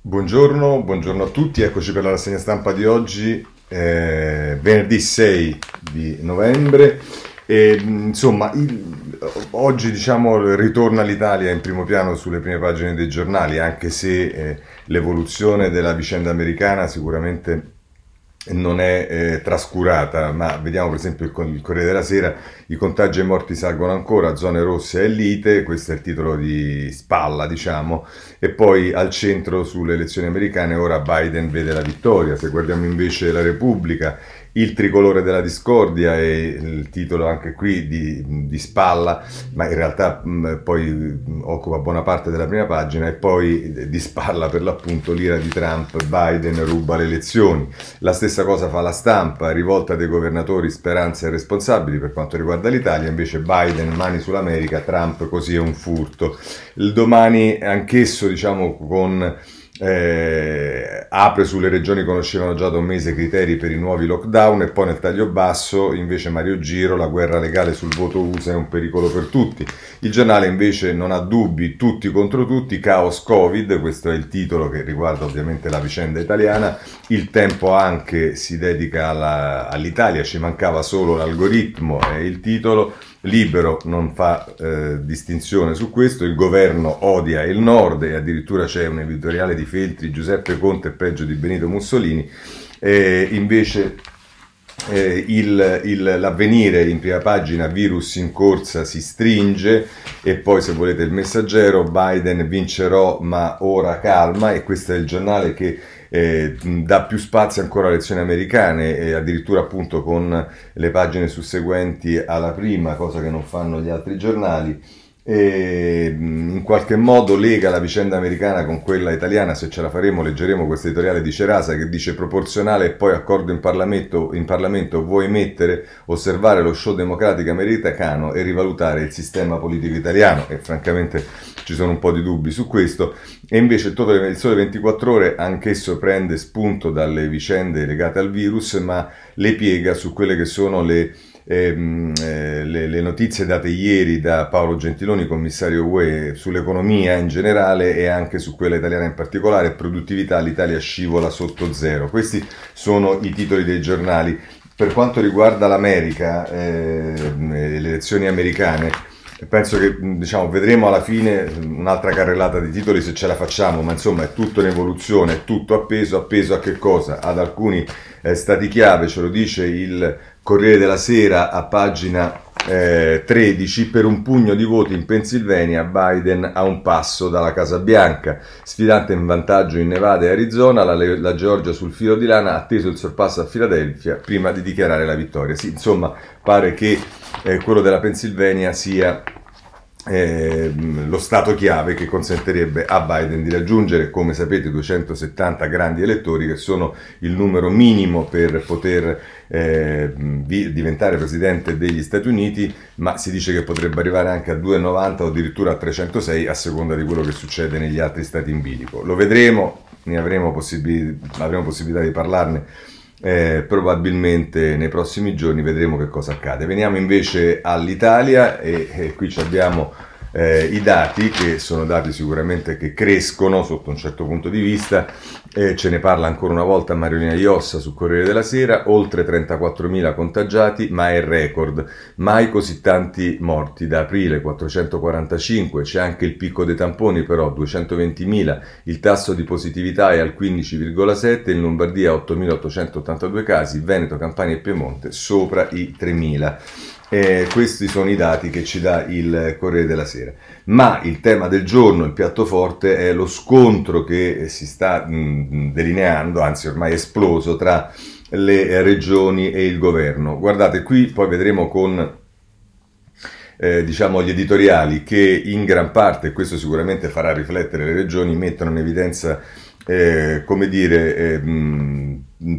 Buongiorno, buongiorno, a tutti, eccoci per la rassegna stampa di oggi, eh, venerdì 6 di novembre. E, insomma, il, oggi diciamo, ritorna l'Italia in primo piano sulle prime pagine dei giornali, anche se eh, l'evoluzione della vicenda americana sicuramente non è eh, trascurata, ma vediamo per esempio il, il, Corriere della Sera, i contagi e morti salgono ancora, zone rosse e lite, questo è il titolo di spalla diciamo, e poi al centro sulle elezioni americane ora Biden vede la vittoria, se guardiamo invece la Repubblica il tricolore della discordia è il titolo anche qui di, di spalla, ma in realtà mh, poi occupa buona parte della prima pagina e poi di spalla per l'appunto l'ira di Trump, Biden ruba le elezioni. La stessa cosa fa la stampa, rivolta dei governatori, speranze e responsabili per quanto riguarda l'Italia, invece Biden mani sull'America, Trump così è un furto. Il domani anch'esso diciamo con eh, apre sulle regioni conoscevano già da un mese i criteri per i nuovi lockdown e poi nel taglio basso invece Mario Giro la guerra legale sul voto USA è un pericolo per tutti. Il giornale invece non ha dubbi, tutti contro tutti, caos Covid, questo è il titolo che riguarda ovviamente la vicenda italiana, il tempo anche si dedica alla, all'Italia, ci mancava solo l'algoritmo, è il titolo. Libero non fa eh, distinzione su questo, il governo odia il nord e addirittura c'è un editoriale di Feltri, Giuseppe Conte è peggio di Benito Mussolini, e invece eh, il, il, l'avvenire in prima pagina, virus in corsa si stringe e poi se volete il messaggero, Biden vincerò ma ora calma e questo è il giornale che eh, dà più spazio ancora alle elezioni americane e addirittura appunto con le pagine susseguenti alla prima, cosa che non fanno gli altri giornali e in qualche modo lega la vicenda americana con quella italiana, se ce la faremo leggeremo questo editoriale di Cerasa che dice proporzionale e poi accordo in Parlamento, in Parlamento vuoi mettere, osservare lo show democratico americano e rivalutare il sistema politico italiano. E francamente ci sono un po' di dubbi su questo e invece il, Sole 24 ore anch'esso prende spunto dalle vicende legate al virus ma le piega su quelle che sono le ehm, eh, le, le, notizie date ieri da Paolo Gentiloni, commissario UE, sull'economia in generale e anche su quella italiana in particolare, produttività, l'Italia scivola sotto zero. Questi sono i titoli dei giornali. Per quanto riguarda l'America, eh, le elezioni americane, penso che diciamo, vedremo alla fine un'altra carrellata di titoli se ce la facciamo, ma insomma è tutto in evoluzione, è tutto appeso, appeso a che cosa? Ad alcuni eh, stati chiave, ce lo dice il Corriere della Sera a pagina eh, 13 per un pugno di voti in Pennsylvania Biden a un passo dalla Casa Bianca sfidante in vantaggio in Nevada e Arizona la, la Georgia sul filo di lana ha atteso il sorpasso a Philadelphia prima di dichiarare la vittoria sì, insomma pare che eh, quello della Pennsylvania sia eh, lo stato chiave che consentirebbe a Biden di raggiungere, come sapete, 270 grandi elettori che sono il numero minimo per poter eh, diventare presidente degli Stati Uniti, ma si dice che potrebbe arrivare anche a 290 o addirittura a 306 a seconda di quello che succede negli altri stati in bilico. Lo vedremo, ne avremo, possibil- avremo possibilità di parlarne eh, probabilmente nei prossimi giorni vedremo che cosa accade. Veniamo invece all'Italia e, e qui abbiamo eh, i dati che sono dati sicuramente che crescono sotto un certo punto di vista, eh, ce ne parla ancora una volta Mariolina Iossa su Corriere della Sera, oltre 34.000 contagiati, ma è record, mai così tanti morti, da aprile 445, c'è anche il picco dei tamponi però 220.000, il tasso di positività è al 15,7, in Lombardia 8.882 casi, Veneto, Campania e Piemonte sopra i 3.000. Eh, questi sono i dati che ci dà il Corriere della Sera. Ma il tema del giorno, il piatto forte, è lo scontro che si sta mh, delineando, anzi ormai esploso, tra le regioni e il governo. Guardate, qui poi vedremo con eh, diciamo, gli editoriali che in gran parte, e questo sicuramente farà riflettere le regioni, mettono in evidenza eh, come dire, eh, mh,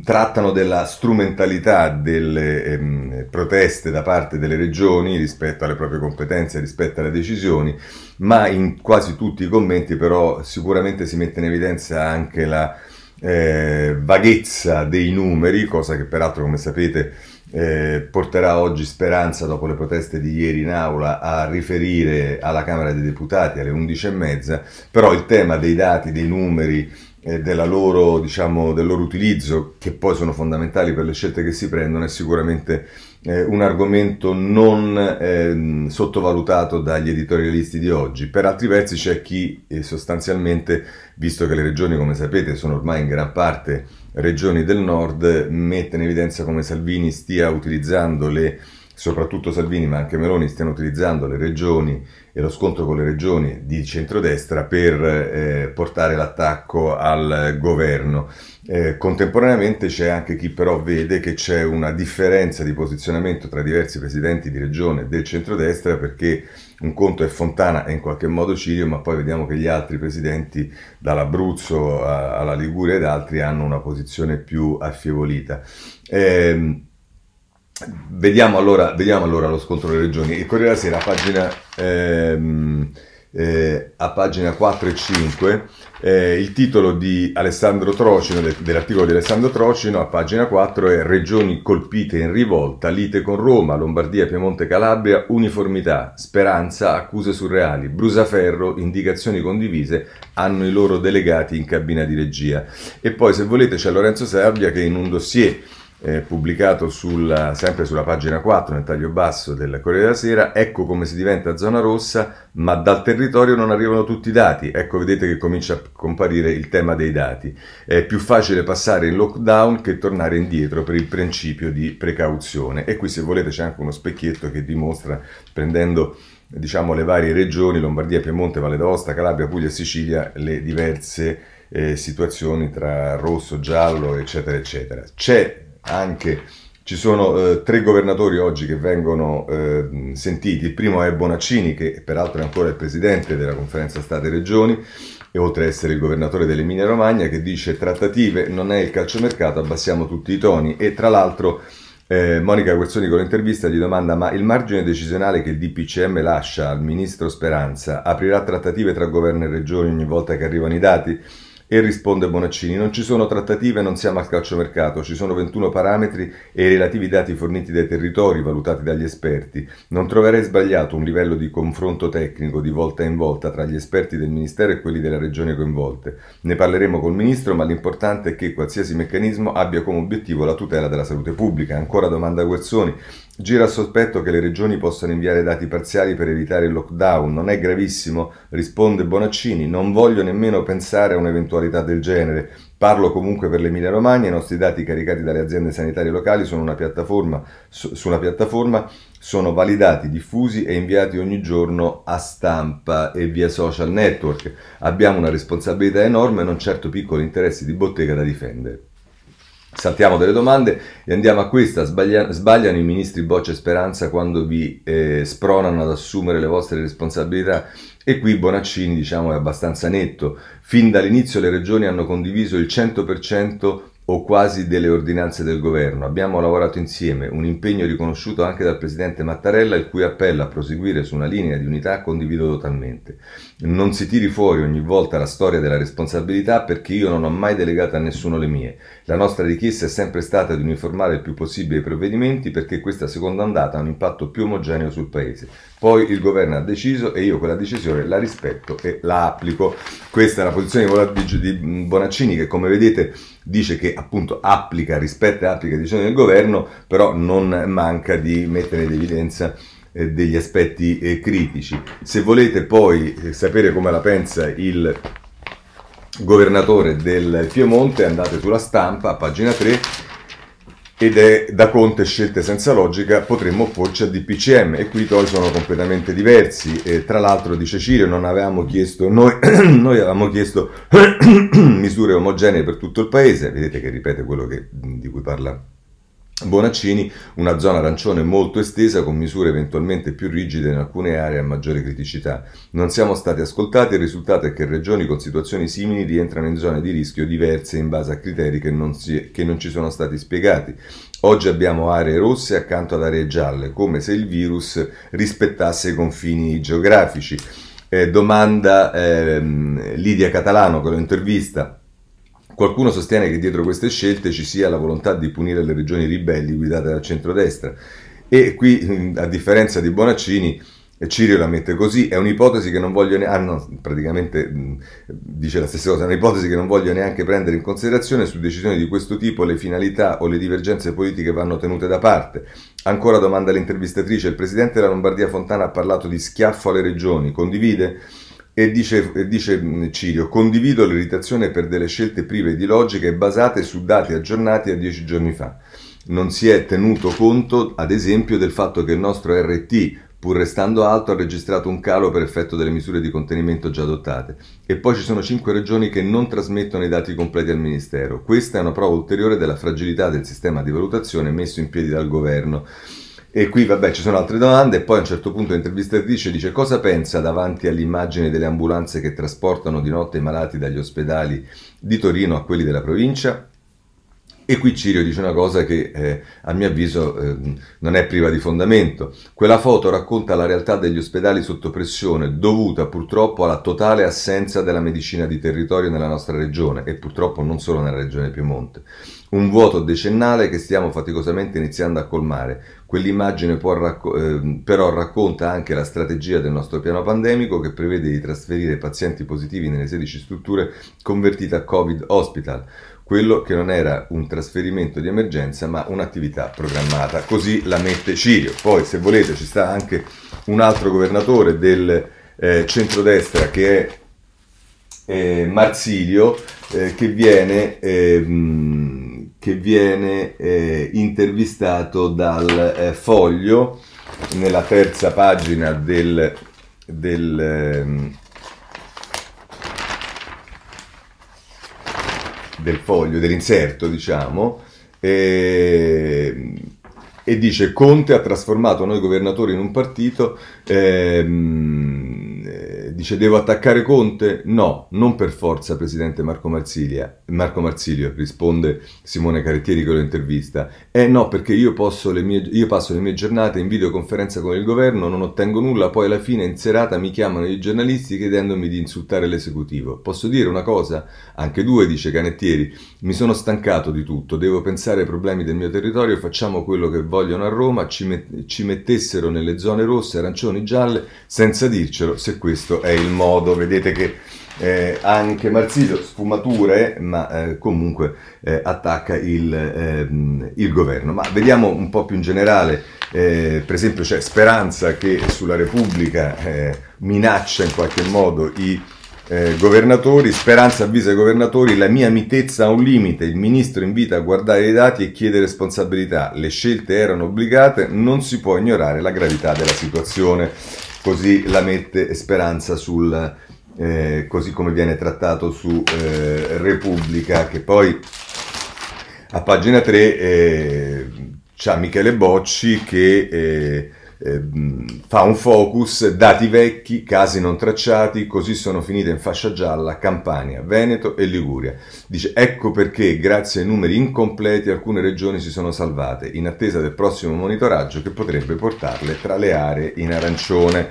trattano della strumentalità delle ehm, proteste da parte delle regioni rispetto alle proprie competenze, rispetto alle decisioni, ma in quasi tutti i commenti però sicuramente si mette in evidenza anche la eh, vaghezza dei numeri, cosa che peraltro come sapete eh, porterà oggi Speranza, dopo le proteste di ieri in aula, a riferire alla Camera dei Deputati alle 11.30, però il tema dei dati, dei numeri, eh, loro, diciamo, del loro utilizzo, che poi sono fondamentali per le scelte che si prendono, è sicuramente eh, un argomento non eh, sottovalutato dagli editorialisti di oggi. Per altri versi c'è chi eh, sostanzialmente, visto che le regioni, come sapete, sono ormai in gran parte regioni del nord, mette in evidenza come Salvini stia utilizzando le soprattutto Salvini ma anche Meloni stiano utilizzando le regioni e lo scontro con le regioni di centrodestra per eh, portare l'attacco al governo. Eh, contemporaneamente c'è anche chi però vede che c'è una differenza di posizionamento tra diversi presidenti di regione del centrodestra perché un conto è Fontana e in qualche modo Cirio, ma poi vediamo che gli altri presidenti dall'Abruzzo alla Liguria ed altri hanno una posizione più affievolita. Eh, Vediamo allora, vediamo allora, lo scontro delle regioni. Il Corriere della Sera, a pagina, ehm, eh, a pagina 4 e 5, eh, il titolo di Alessandro Trocino, de, dell'articolo di Alessandro Trocino, a pagina 4 è Regioni colpite in rivolta, lite con Roma, Lombardia, Piemonte, Calabria, uniformità, speranza, accuse surreali, Brusaferro, indicazioni condivise, hanno i loro delegati in cabina di regia. E poi, se volete, c'è Lorenzo Serbia che in un dossier eh, pubblicato sulla, sempre sulla pagina 4 nel taglio basso del Corriere della Sera, ecco come si diventa zona rossa, ma dal territorio non arrivano tutti i dati. Ecco, vedete che comincia a comparire il tema dei dati. È più facile passare in lockdown che tornare indietro per il principio di precauzione. E qui se volete c'è anche uno specchietto che dimostra, prendendo diciamo le varie regioni, Lombardia, Piemonte, Valle d'Aosta, Calabria, Puglia e Sicilia, le diverse eh, situazioni tra rosso, giallo, eccetera, eccetera. C'è anche ci sono eh, tre governatori oggi che vengono eh, sentiti. Il primo è Bonaccini, che peraltro è ancora il presidente della conferenza State-Regioni, e oltre ad essere il governatore dell'Emilia Romagna, che dice trattative non è il calciomercato, abbassiamo tutti i toni. E tra l'altro eh, Monica Guerzoni con l'intervista gli domanda ma il margine decisionale che il DPCM lascia al ministro Speranza aprirà trattative tra governo e regioni ogni volta che arrivano i dati? E risponde Bonaccini, non ci sono trattative, non siamo al calciomercato, ci sono 21 parametri e i relativi dati forniti dai territori valutati dagli esperti. Non troverei sbagliato un livello di confronto tecnico di volta in volta tra gli esperti del Ministero e quelli della Regione coinvolte. Ne parleremo col Ministro, ma l'importante è che qualsiasi meccanismo abbia come obiettivo la tutela della salute pubblica. Ancora domanda Guerzoni. Gira il sospetto che le regioni possano inviare dati parziali per evitare il lockdown. Non è gravissimo? Risponde Bonaccini. Non voglio nemmeno pensare a un'eventualità del genere. Parlo comunque per l'Emilia Romagna, i nostri dati caricati dalle aziende sanitarie locali sono una piattaforma, su, su una piattaforma sono validati, diffusi e inviati ogni giorno a stampa e via social network. Abbiamo una responsabilità enorme e non certo piccoli interessi di bottega da difendere. Saltiamo delle domande e andiamo a questa. Sbaglia, sbagliano i ministri Boccia e Speranza quando vi eh, spronano ad assumere le vostre responsabilità? E qui Bonaccini diciamo, è abbastanza netto. Fin dall'inizio le regioni hanno condiviso il 100% o quasi delle ordinanze del governo. Abbiamo lavorato insieme, un impegno riconosciuto anche dal presidente Mattarella, il cui appello a proseguire su una linea di unità condivido totalmente. Non si tiri fuori ogni volta la storia della responsabilità perché io non ho mai delegato a nessuno le mie. La nostra richiesta è sempre stata di uniformare il più possibile i provvedimenti perché questa seconda ondata ha un impatto più omogeneo sul Paese. Poi il governo ha deciso e io quella decisione la rispetto e la applico. Questa è la posizione di Bonaccini che come vedete dice che appunto applica, rispetta e applica le decisioni del governo, però non manca di mettere in evidenza eh, degli aspetti eh, critici. Se volete poi eh, sapere come la pensa il governatore del Piemonte, andate sulla stampa, pagina 3, ed è da Conte scelte senza logica, potremmo opporci al DPCM e qui i toni sono completamente diversi. E, tra l'altro, dice Cirio, non avevamo chiesto, noi, noi avevamo chiesto misure omogenee per tutto il paese, vedete che ripete quello che, di cui parla Bonaccini, una zona arancione molto estesa con misure eventualmente più rigide in alcune aree a maggiore criticità. Non siamo stati ascoltati il risultato è che regioni con situazioni simili rientrano in zone di rischio diverse in base a criteri che non, si, che non ci sono stati spiegati. Oggi abbiamo aree rosse accanto ad aree gialle, come se il virus rispettasse i confini geografici. Eh, domanda ehm, Lidia Catalano con l'intervista Qualcuno sostiene che dietro queste scelte ci sia la volontà di punire le regioni ribelli guidate dal centrodestra e qui, a differenza di Bonaccini, Cirio la mette così, è un'ipotesi che non voglio neanche, ah no, praticamente mh, dice la stessa cosa, è un'ipotesi che non voglio neanche prendere in considerazione, su decisioni di questo tipo le finalità o le divergenze politiche vanno tenute da parte. Ancora domanda all'intervistatrice, il presidente della Lombardia Fontana ha parlato di schiaffo alle regioni, condivide? E dice, e dice Cirio, condivido l'irritazione per delle scelte prive di logica e basate su dati aggiornati a dieci giorni fa. Non si è tenuto conto, ad esempio, del fatto che il nostro RT pur restando alto, ha registrato un calo per effetto delle misure di contenimento già adottate. E poi ci sono cinque regioni che non trasmettono i dati completi al Ministero. Questa è una prova ulteriore della fragilità del sistema di valutazione messo in piedi dal governo. E qui, vabbè, ci sono altre domande. E poi a un certo punto l'intervistatrice dice cosa pensa davanti all'immagine delle ambulanze che trasportano di notte i malati dagli ospedali di Torino a quelli della provincia. E qui Cirio dice una cosa che eh, a mio avviso eh, non è priva di fondamento. Quella foto racconta la realtà degli ospedali sotto pressione dovuta purtroppo alla totale assenza della medicina di territorio nella nostra regione e purtroppo non solo nella regione Piemonte. Un vuoto decennale che stiamo faticosamente iniziando a colmare. Quell'immagine racco- eh, però racconta anche la strategia del nostro piano pandemico che prevede di trasferire pazienti positivi nelle 16 strutture convertite a Covid Hospital quello che non era un trasferimento di emergenza ma un'attività programmata. Così la mette Cirio. Poi se volete ci sta anche un altro governatore del eh, centrodestra che è eh, Marsilio eh, che viene, ehm, che viene eh, intervistato dal eh, Foglio nella terza pagina del, del del foglio, dell'inserto, diciamo, e, e, dice Conte ha trasformato noi governatori in un partito, ehm, dice devo attaccare Conte? No, non per forza, Presidente Marco, Marsilia, Marco Marsilio, risponde Simone Carettieri con l'intervista. Eh no, perché io, mie, io, passo le mie giornate in videoconferenza con il governo, non ottengo nulla, poi alla fine in serata mi chiamano i giornalisti chiedendomi di insultare l'esecutivo. Posso dire una cosa? Anche due, dice Canettieri, mi sono stancato di tutto, devo pensare ai problemi del mio territorio, facciamo quello che vogliono a Roma, ci, met- ci mettessero nelle zone rosse, arancioni, gialle, senza dircelo se questo è il modo, vedete che eh, anche Marsilio sfumature, ma eh, comunque eh, attacca il, ehm, il, governo. Ma vediamo un po' più in generale, eh, per esempio c'è Speranza che sulla Repubblica eh, minaccia in qualche modo i eh, governatori, Speranza avvisa i governatori, la mia mitezza ha un limite, il ministro invita a guardare i dati e chiede responsabilità, le scelte erano obbligate, non si può ignorare la gravità della situazione così la mette Speranza sul, eh, così come viene trattato su eh, Repubblica, che poi a pagina 3 eh, c'è Michele Bocci che eh, fa un focus, dati vecchi, casi non tracciati, così sono finite in fascia gialla Campania, Veneto e Liguria. Dice ecco perché grazie ai numeri incompleti alcune regioni si sono salvate, in attesa del prossimo monitoraggio che potrebbe portarle tra le aree in arancione.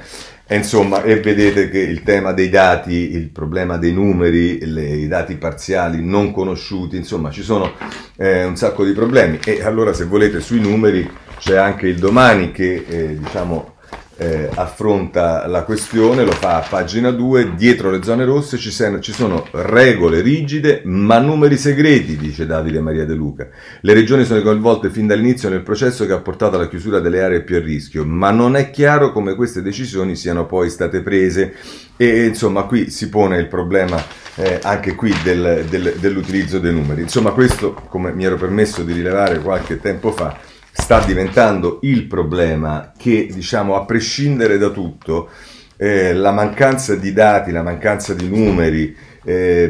E insomma, e vedete che il tema dei dati, il problema dei numeri, le, i dati parziali non conosciuti, insomma, ci sono eh, un sacco di problemi. E allora, se volete, sui numeri c'è anche il domani che eh, diciamo, eh, affronta la questione, lo fa a pagina 2, dietro le zone rosse ci, sen- ci, sono regole rigide ma numeri segreti, dice Davide Maria De Luca. Le regioni sono coinvolte fin dall'inizio nel processo che ha portato alla chiusura delle aree più a rischio, ma non è chiaro come queste decisioni siano poi state prese e insomma qui si pone il problema eh, anche qui del, del, dell'utilizzo dei numeri. Insomma questo, come mi ero permesso di rilevare qualche tempo fa, sta diventando il problema che, diciamo, a prescindere da tutto, eh, la mancanza di dati, la mancanza di numeri, eh,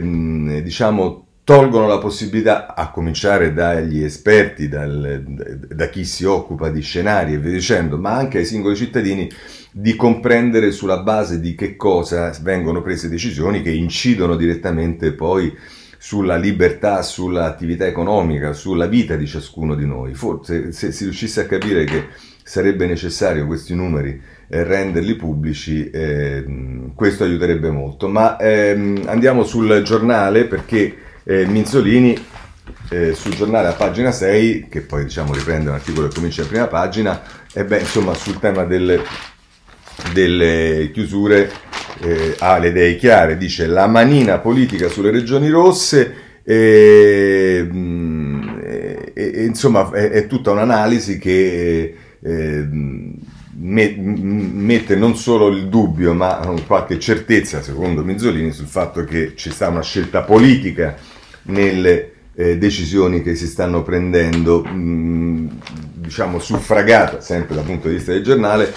diciamo, tolgono la possibilità, a cominciare dagli esperti, dal, da chi si occupa di scenari e via dicendo, ma anche ai singoli cittadini, di comprendere sulla base di che cosa vengono prese decisioni che incidono direttamente poi sulla libertà, sull'attività economica, sulla vita di ciascuno di noi. Forse se si riuscisse a capire che sarebbe necessario questi numeri eh, renderli pubblici, eh, questo aiuterebbe molto. Ma ehm, andiamo sul giornale perché eh, Minzolini eh, sul giornale a pagina 6, che poi diciamo riprende un articolo che comincia in prima pagina, e beh, insomma sul tema del delle chiusure eh, ha le idee chiare, dice la manina politica sulle regioni rosse e, e, e insomma è, è, tutta un'analisi che eh, mette non solo il dubbio ma qualche certezza secondo Mizzolini sul fatto che ci sta una scelta politica nelle eh, decisioni che si stanno prendendo, mh, diciamo suffragata sempre dal punto di vista del giornale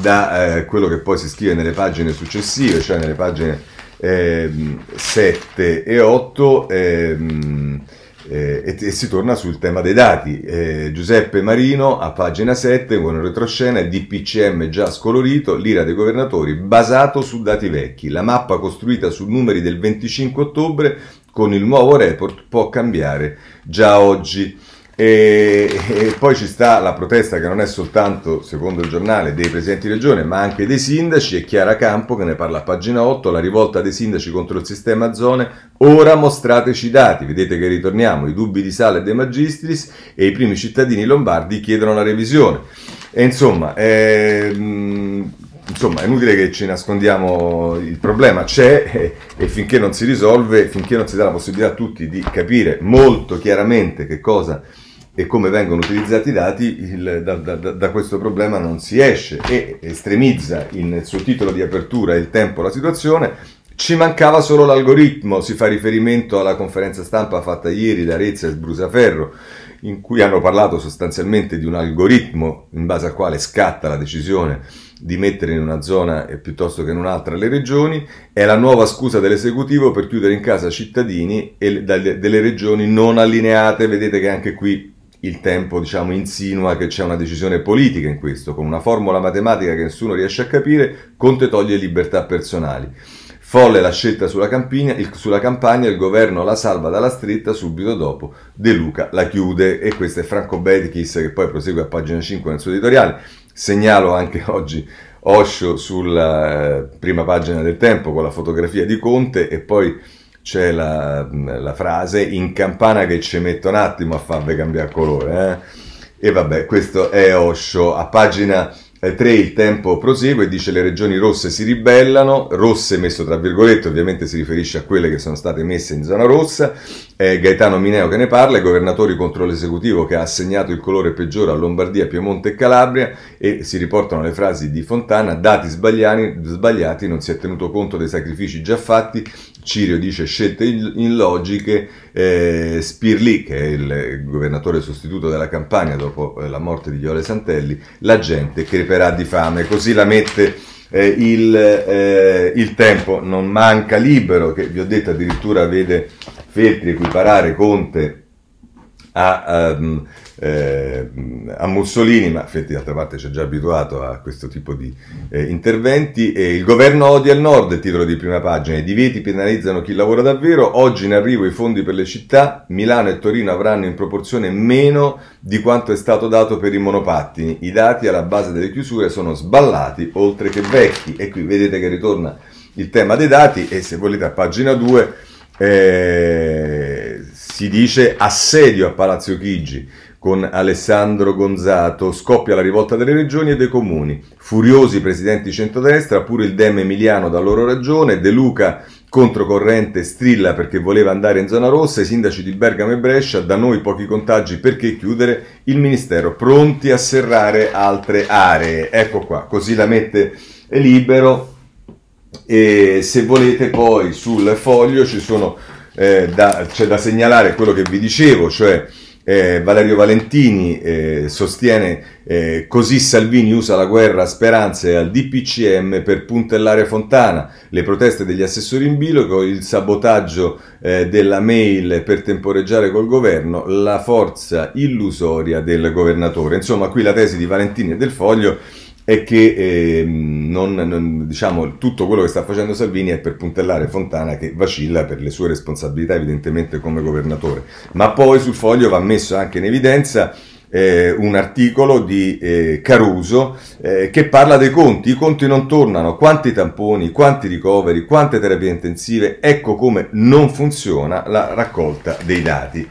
da eh, quello che poi si scrive nelle pagine successive, cioè nelle pagine eh, 7 e 8. Ehm, eh, e, e, si torna sul tema dei dati. Eh, Giuseppe Marino a pagina 7 con retroscena DPCM già scolorito, l'ira dei governatori basato su dati vecchi. La mappa costruita su numeri del 25 ottobre con il nuovo report può cambiare già oggi. E, e, poi ci sta la protesta che non è soltanto, secondo il giornale, dei presidenti di regione, ma anche dei sindaci. E Chiara Campo che ne parla a pagina 8, la rivolta dei sindaci contro il sistema zone. Ora mostrateci i dati, vedete che ritorniamo, i dubbi di Sale e De Magistris e i primi cittadini lombardi chiedono la revisione. E insomma, eh, insomma, è inutile che ci nascondiamo, il problema c'è e, finché non si risolve, finché non si dà la possibilità a tutti di capire molto chiaramente che cosa e come vengono utilizzati i dati, il, da, da, da, questo problema non si esce e estremizza il suo titolo di apertura il tempo la situazione. Ci mancava solo l'algoritmo, si fa riferimento alla conferenza stampa fatta ieri da Rezza e Brusaferro, in cui hanno parlato sostanzialmente di un algoritmo in base al quale scatta la decisione di mettere in una zona piuttosto che in un'altra le regioni, è la nuova scusa dell'esecutivo per chiudere in casa cittadini e delle regioni non allineate, vedete che anche qui il tempo diciamo, insinua che c'è una decisione politica in questo, con una formula matematica che nessuno riesce a capire, Conte toglie libertà personali. Folle la scelta sulla, campigna, il, sulla campagna, il governo la salva dalla stretta, subito dopo De Luca la chiude e questo è Franco Betichis che poi prosegue a pagina 5 nel suo editoriale. Segnalo anche oggi Osho sulla eh, prima pagina del Tempo con la fotografia di Conte e poi c'è la, la, frase in campana che ci mette un attimo a farvi cambiare colore. Eh? E vabbè, questo è Osho. A pagina 3 il tempo prosegue dice le regioni rosse si ribellano, rosse messo tra virgolette, ovviamente si riferisce a quelle che sono state messe in zona rossa, è Gaetano Mineo che ne parla, i governatori contro l'esecutivo che ha assegnato il colore peggiore a Lombardia, Piemonte e Calabria e si riportano le frasi di Fontana, dati sbagliati, non si è tenuto conto dei sacrifici già fatti, Cirio dice scelte illogiche, eh, Spirli, che è il governatore sostituto della campagna dopo eh, la morte di Iole Santelli, la gente creperà di fame, così la mette eh, il, eh, il, tempo, non manca libero, che vi ho detto addirittura vede Feltri equiparare Conte a... Um, eh, a Mussolini, ma Fetti d'altra parte ci è già abituato a questo tipo di eh, interventi. E il governo odia il nord, titolo di prima pagina, i divieti penalizzano chi lavora davvero, oggi in arrivo i fondi per le città, Milano e Torino avranno in proporzione meno di quanto è stato dato per i monopattini, i dati alla base delle chiusure sono sballati oltre che vecchi. E qui vedete che ritorna il tema dei dati. E se volete a pagina 2 eh, si dice assedio a Palazzo Chigi con Alessandro Gonzato, scoppia la rivolta delle regioni e dei comuni. Furiosi i presidenti centrodestra, pure il Dem Emiliano dà loro ragione, De Luca controcorrente strilla perché voleva andare in zona rossa, i sindaci di Bergamo e Brescia, da noi pochi contagi perché chiudere, il Ministero pronti a serrare altre aree. Ecco qua, così la mette libero. E se volete poi sul foglio ci sono, eh, da, c'è da segnalare quello che vi dicevo, cioè eh, Valerio Valentini eh, sostiene eh, così Salvini usa la guerra a speranze al DPCM per puntellare Fontana, le proteste degli assessori in bilico, il sabotaggio eh, della mail per temporeggiare col governo, la forza illusoria del governatore. Insomma, qui la tesi di Valentini e del Foglio è che eh, non, non, diciamo, tutto quello che sta facendo Salvini è per puntellare Fontana che vacilla per le sue responsabilità evidentemente come governatore. Ma poi sul foglio va messo anche in evidenza eh, un articolo di eh, Caruso eh, che parla dei conti. I conti non tornano, quanti tamponi, quanti ricoveri, quante terapie intensive, ecco come non funziona la raccolta dei dati.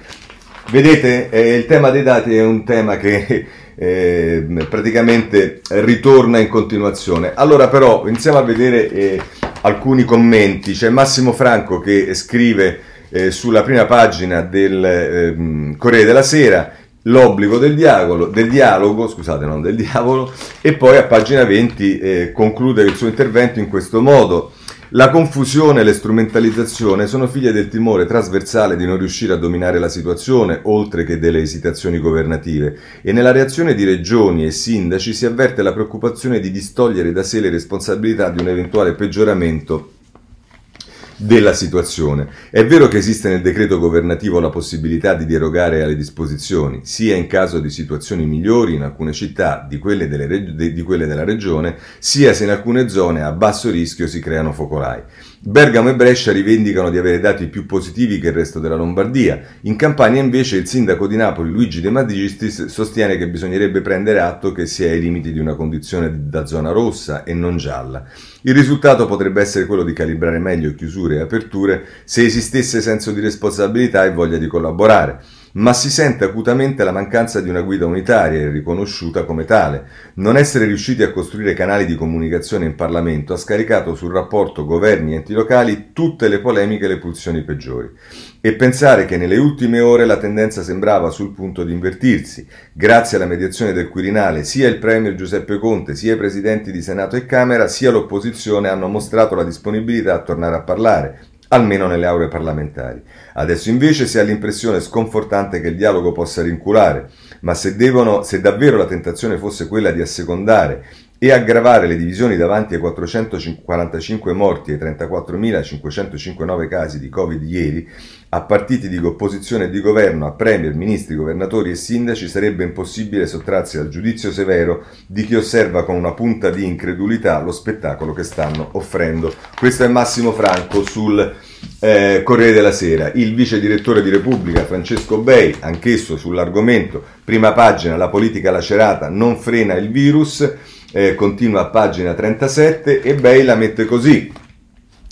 Vedete, eh, il tema dei dati è un tema che eh, praticamente ritorna in continuazione. Allora però iniziamo a vedere eh, alcuni commenti. C'è Massimo Franco che scrive eh, sulla prima pagina del ehm, Corriere della Sera l'obbligo del dialogo, del dialogo, scusate, non del diavolo, e poi a pagina 20 eh, conclude il suo intervento in questo modo. La confusione e le strumentalizzazione sono figlie del timore trasversale di non riuscire a dominare la situazione, oltre che delle esitazioni governative, e nella reazione di regioni e sindaci si avverte la preoccupazione di distogliere da sé le responsabilità di un eventuale peggioramento della situazione. È vero che esiste nel decreto governativo la possibilità di derogare alle disposizioni, sia in caso di situazioni migliori in alcune città di quelle, delle, di quelle della regione, sia se in alcune zone a basso rischio si creano focolai. Bergamo e Brescia rivendicano di avere dati più positivi che il resto della Lombardia. In Campania invece il sindaco di Napoli Luigi De Magistris sostiene che bisognerebbe prendere atto che si è ai limiti di una condizione da zona rossa e non gialla. Il risultato potrebbe essere quello di calibrare meglio chiusure e aperture se esistesse senso di responsabilità e voglia di collaborare ma si sente acutamente la mancanza di una guida unitaria e riconosciuta come tale. Non essere riusciti a costruire canali di comunicazione in Parlamento ha scaricato sul rapporto governi-enti locali tutte le polemiche e le pulsioni peggiori. E pensare che nelle ultime ore la tendenza sembrava sul punto di invertirsi. Grazie alla mediazione del Quirinale, sia il Premier Giuseppe Conte, sia i presidenti di Senato e Camera, sia l'opposizione hanno mostrato la disponibilità a tornare a parlare, almeno nelle aule parlamentari. Adesso invece si ha l'impressione sconfortante che il dialogo possa rinculare, ma se, devono, se davvero la tentazione fosse quella di assecondare e aggravare le divisioni davanti ai 445 morti e ai 34.559 casi di Covid ieri, a partiti di opposizione e di governo, a premier, ministri, governatori e sindaci sarebbe impossibile sottrarsi al giudizio severo di chi osserva con una punta di incredulità lo spettacolo che stanno offrendo. Questo è Massimo Franco sul eh, Corriere della Sera. Il vice direttore di Repubblica Francesco Bei, anch'esso sull'argomento, prima pagina, la politica lacerata non frena il virus eh, continua a pagina 37 e Bay la mette così.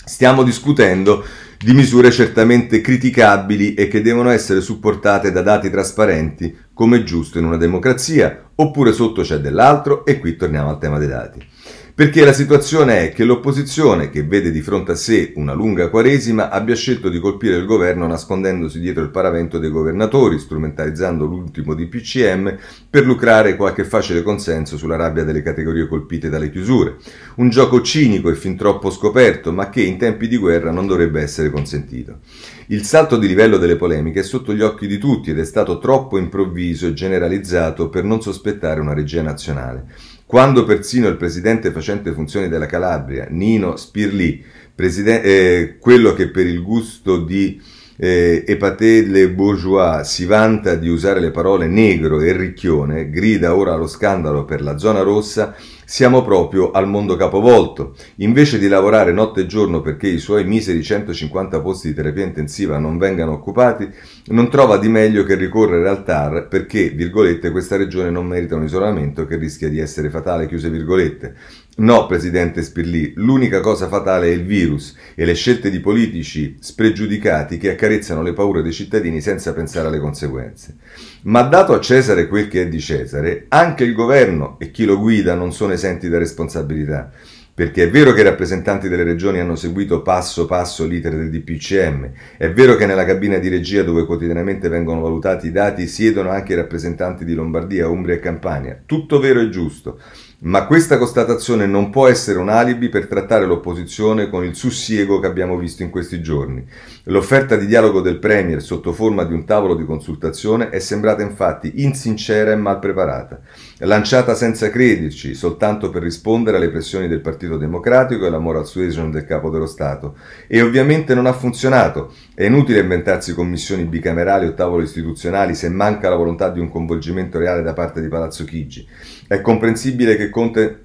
Stiamo discutendo di misure certamente criticabili e che devono essere supportate da dati trasparenti, come è giusto in una democrazia, oppure sotto c'è dell'altro e qui torniamo al tema dei dati. Perché la situazione è che l'opposizione, che vede di fronte a sé una lunga quaresima, abbia scelto di colpire il governo nascondendosi dietro il paravento dei governatori, strumentalizzando l'ultimo di PCM per lucrare qualche facile consenso sulla rabbia delle categorie colpite dalle chiusure. Un gioco cinico e fin troppo scoperto, ma che in tempi di guerra non dovrebbe essere consentito. Il salto di livello delle polemiche è sotto gli occhi di tutti ed è stato troppo improvviso e generalizzato per non sospettare una regia nazionale. Quando persino il presidente facente funzioni della Calabria, Nino Spirli, presiden- eh, quello che per il gusto di eh, Epaté Le Bourgeois si vanta di usare le parole negro e ricchione, grida ora allo scandalo per la zona rossa, siamo proprio al mondo capovolto. Invece di lavorare notte e giorno perché i suoi miseri 150 posti di terapia intensiva non vengano occupati, non trova di meglio che ricorrere al TAR perché, virgolette, questa regione non merita un isolamento che rischia di essere fatale, chiuse virgolette. No, Presidente Spirlì, l'unica cosa fatale è il virus e le scelte di politici spregiudicati che accarezzano le paure dei cittadini senza pensare alle conseguenze. Ma dato a Cesare quel che è di Cesare, anche il governo e chi lo guida non sono esenti da responsabilità. Perché è vero che i rappresentanti delle regioni hanno seguito passo passo l'iter del DPCM, è vero che nella cabina di regia dove quotidianamente vengono valutati i dati siedono anche i rappresentanti di Lombardia, Umbria e Campania, tutto vero e giusto, ma questa constatazione non può essere un alibi per trattare l'opposizione con il sussiego che abbiamo visto in questi giorni. L'offerta di dialogo del Premier sotto forma di un tavolo di consultazione è sembrata infatti insincera e mal preparata, lanciata senza crederci, soltanto per rispondere alle pressioni del Partito Democratico e la moral suasion del Capo dello Stato. E ovviamente non ha funzionato. È inutile inventarsi commissioni bicamerali o tavoli istituzionali se manca la volontà di un coinvolgimento reale da parte di Palazzo Chigi. È comprensibile che Conte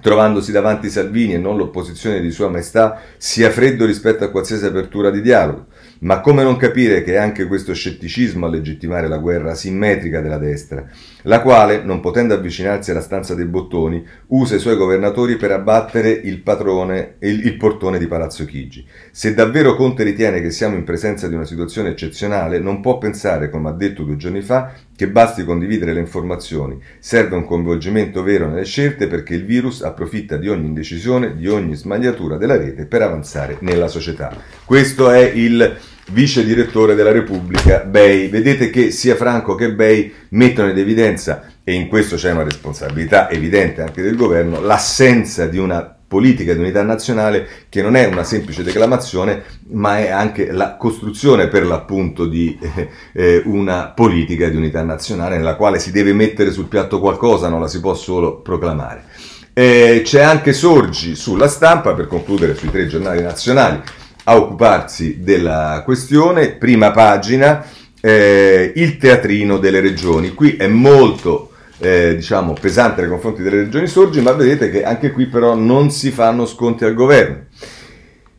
trovandosi davanti Salvini e non l'opposizione di Sua Maestà, sia freddo rispetto a qualsiasi apertura di dialogo. Ma come non capire che è anche questo scetticismo a legittimare la guerra asimmetrica della destra, la quale, non potendo avvicinarsi alla stanza dei bottoni, usa i suoi governatori per abbattere il, padrone, il, il portone di Palazzo Chigi. Se davvero Conte ritiene che siamo in presenza di una situazione eccezionale, non può pensare, come ha detto due giorni fa, che basti condividere le informazioni, serve un coinvolgimento vero nelle scelte perché il virus approfitta di ogni indecisione, di ogni smagliatura della rete per avanzare nella società. Questo è il vice direttore della Repubblica Bei. Vedete che sia Franco che Bei mettono in evidenza, e in questo c'è una responsabilità evidente anche del governo, l'assenza di una politica di unità nazionale che non è una semplice declamazione, ma è anche la costruzione per l'appunto di eh, eh, una politica di unità nazionale nella quale si deve mettere sul piatto qualcosa, non la si può solo proclamare. Eh, c'è anche Sorgi sulla stampa, per concludere sui tre giornali nazionali, a occuparsi della questione, prima pagina, eh, il teatrino delle regioni. Qui è molto eh, diciamo, pesante nei confronti delle regioni Sorgi, ma vedete che anche qui però non si fanno sconti al governo.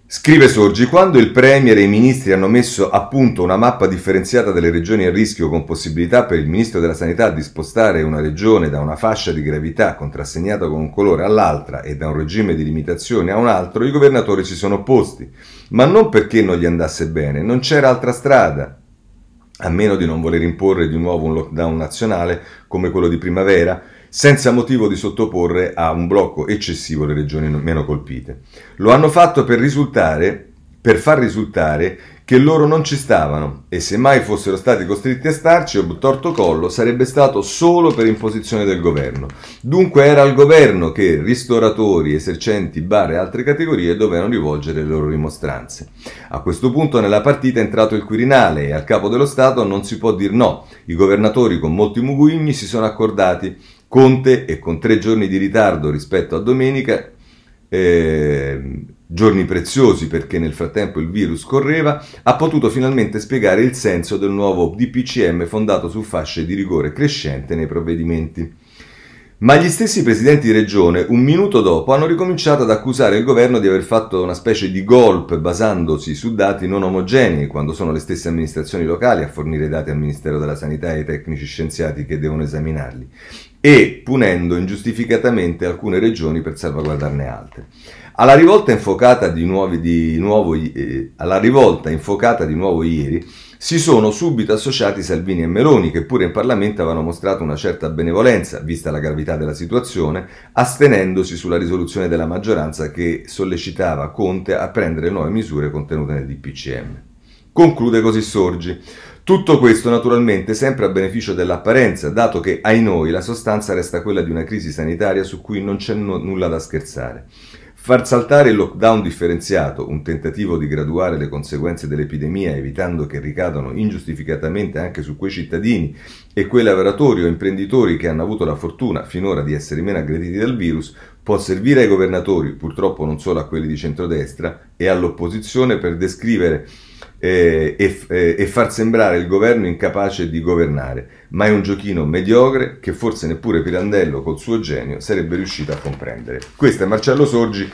Scrive Sorgi, quando il Premier e i ministri hanno messo a punto una mappa differenziata delle regioni a rischio con possibilità per il Ministro della Sanità di spostare una regione da una fascia di gravità contrassegnata con un colore all'altra e da un regime di limitazioni a un altro, i governatori si sono opposti, ma non perché non gli andasse bene, non c'era altra strada a meno di non voler imporre di nuovo un lockdown nazionale come quello di primavera, senza motivo di sottoporre a un blocco eccessivo le regioni meno colpite. Lo hanno fatto per risultare, per far risultare che loro non ci stavano e se mai fossero stati costretti a starci, o torto collo, sarebbe stato solo per imposizione del governo. Dunque era al governo che ristoratori, esercenti, bar e altre categorie dovevano rivolgere le loro rimostranze. A questo punto nella partita è entrato il Quirinale e al capo dello Stato non si può dir no. I governatori con molti muguigni si sono accordati. Conte, e con tre giorni di ritardo rispetto a domenica, eh, giorni preziosi perché nel frattempo il virus correva, ha potuto finalmente spiegare il senso del nuovo DPCM fondato su fasce di rigore crescente nei provvedimenti. Ma gli stessi presidenti di regione, un minuto dopo, hanno ricominciato ad accusare il governo di aver fatto una specie di golpe basandosi su dati non omogenei, quando sono le stesse amministrazioni locali a fornire dati al Ministero della Sanità e ai tecnici scienziati che devono esaminarli, e punendo ingiustificatamente alcune regioni per salvaguardarne altre. Alla rivolta infocata di, nuovi, di nuovo, eh, alla rivolta infocata di nuovo ieri, si sono subito associati Salvini e Meloni, che pure in Parlamento avevano mostrato una certa benevolenza, vista la gravità della situazione, astenendosi sulla risoluzione della maggioranza che sollecitava Conte a prendere nuove misure contenute nel DPCM. Conclude così Sorgi. Tutto questo naturalmente sempre a beneficio dell'apparenza, dato che ai noi la sostanza resta quella di una crisi sanitaria su cui non c'è n- nulla da scherzare. Far saltare il lockdown differenziato, un tentativo di graduare le conseguenze dell'epidemia evitando che ricadano ingiustificatamente anche su quei cittadini e quei lavoratori o imprenditori che hanno avuto la fortuna finora di essere meno aggrediti dal virus, può servire ai governatori, purtroppo non solo a quelli di centrodestra, e all'opposizione per descrivere eh, e, eh, e, far sembrare il governo incapace di governare, ma è un giochino mediocre che forse neppure Pirandello col suo genio sarebbe riuscito a comprendere. Questo è Marcello Sorgi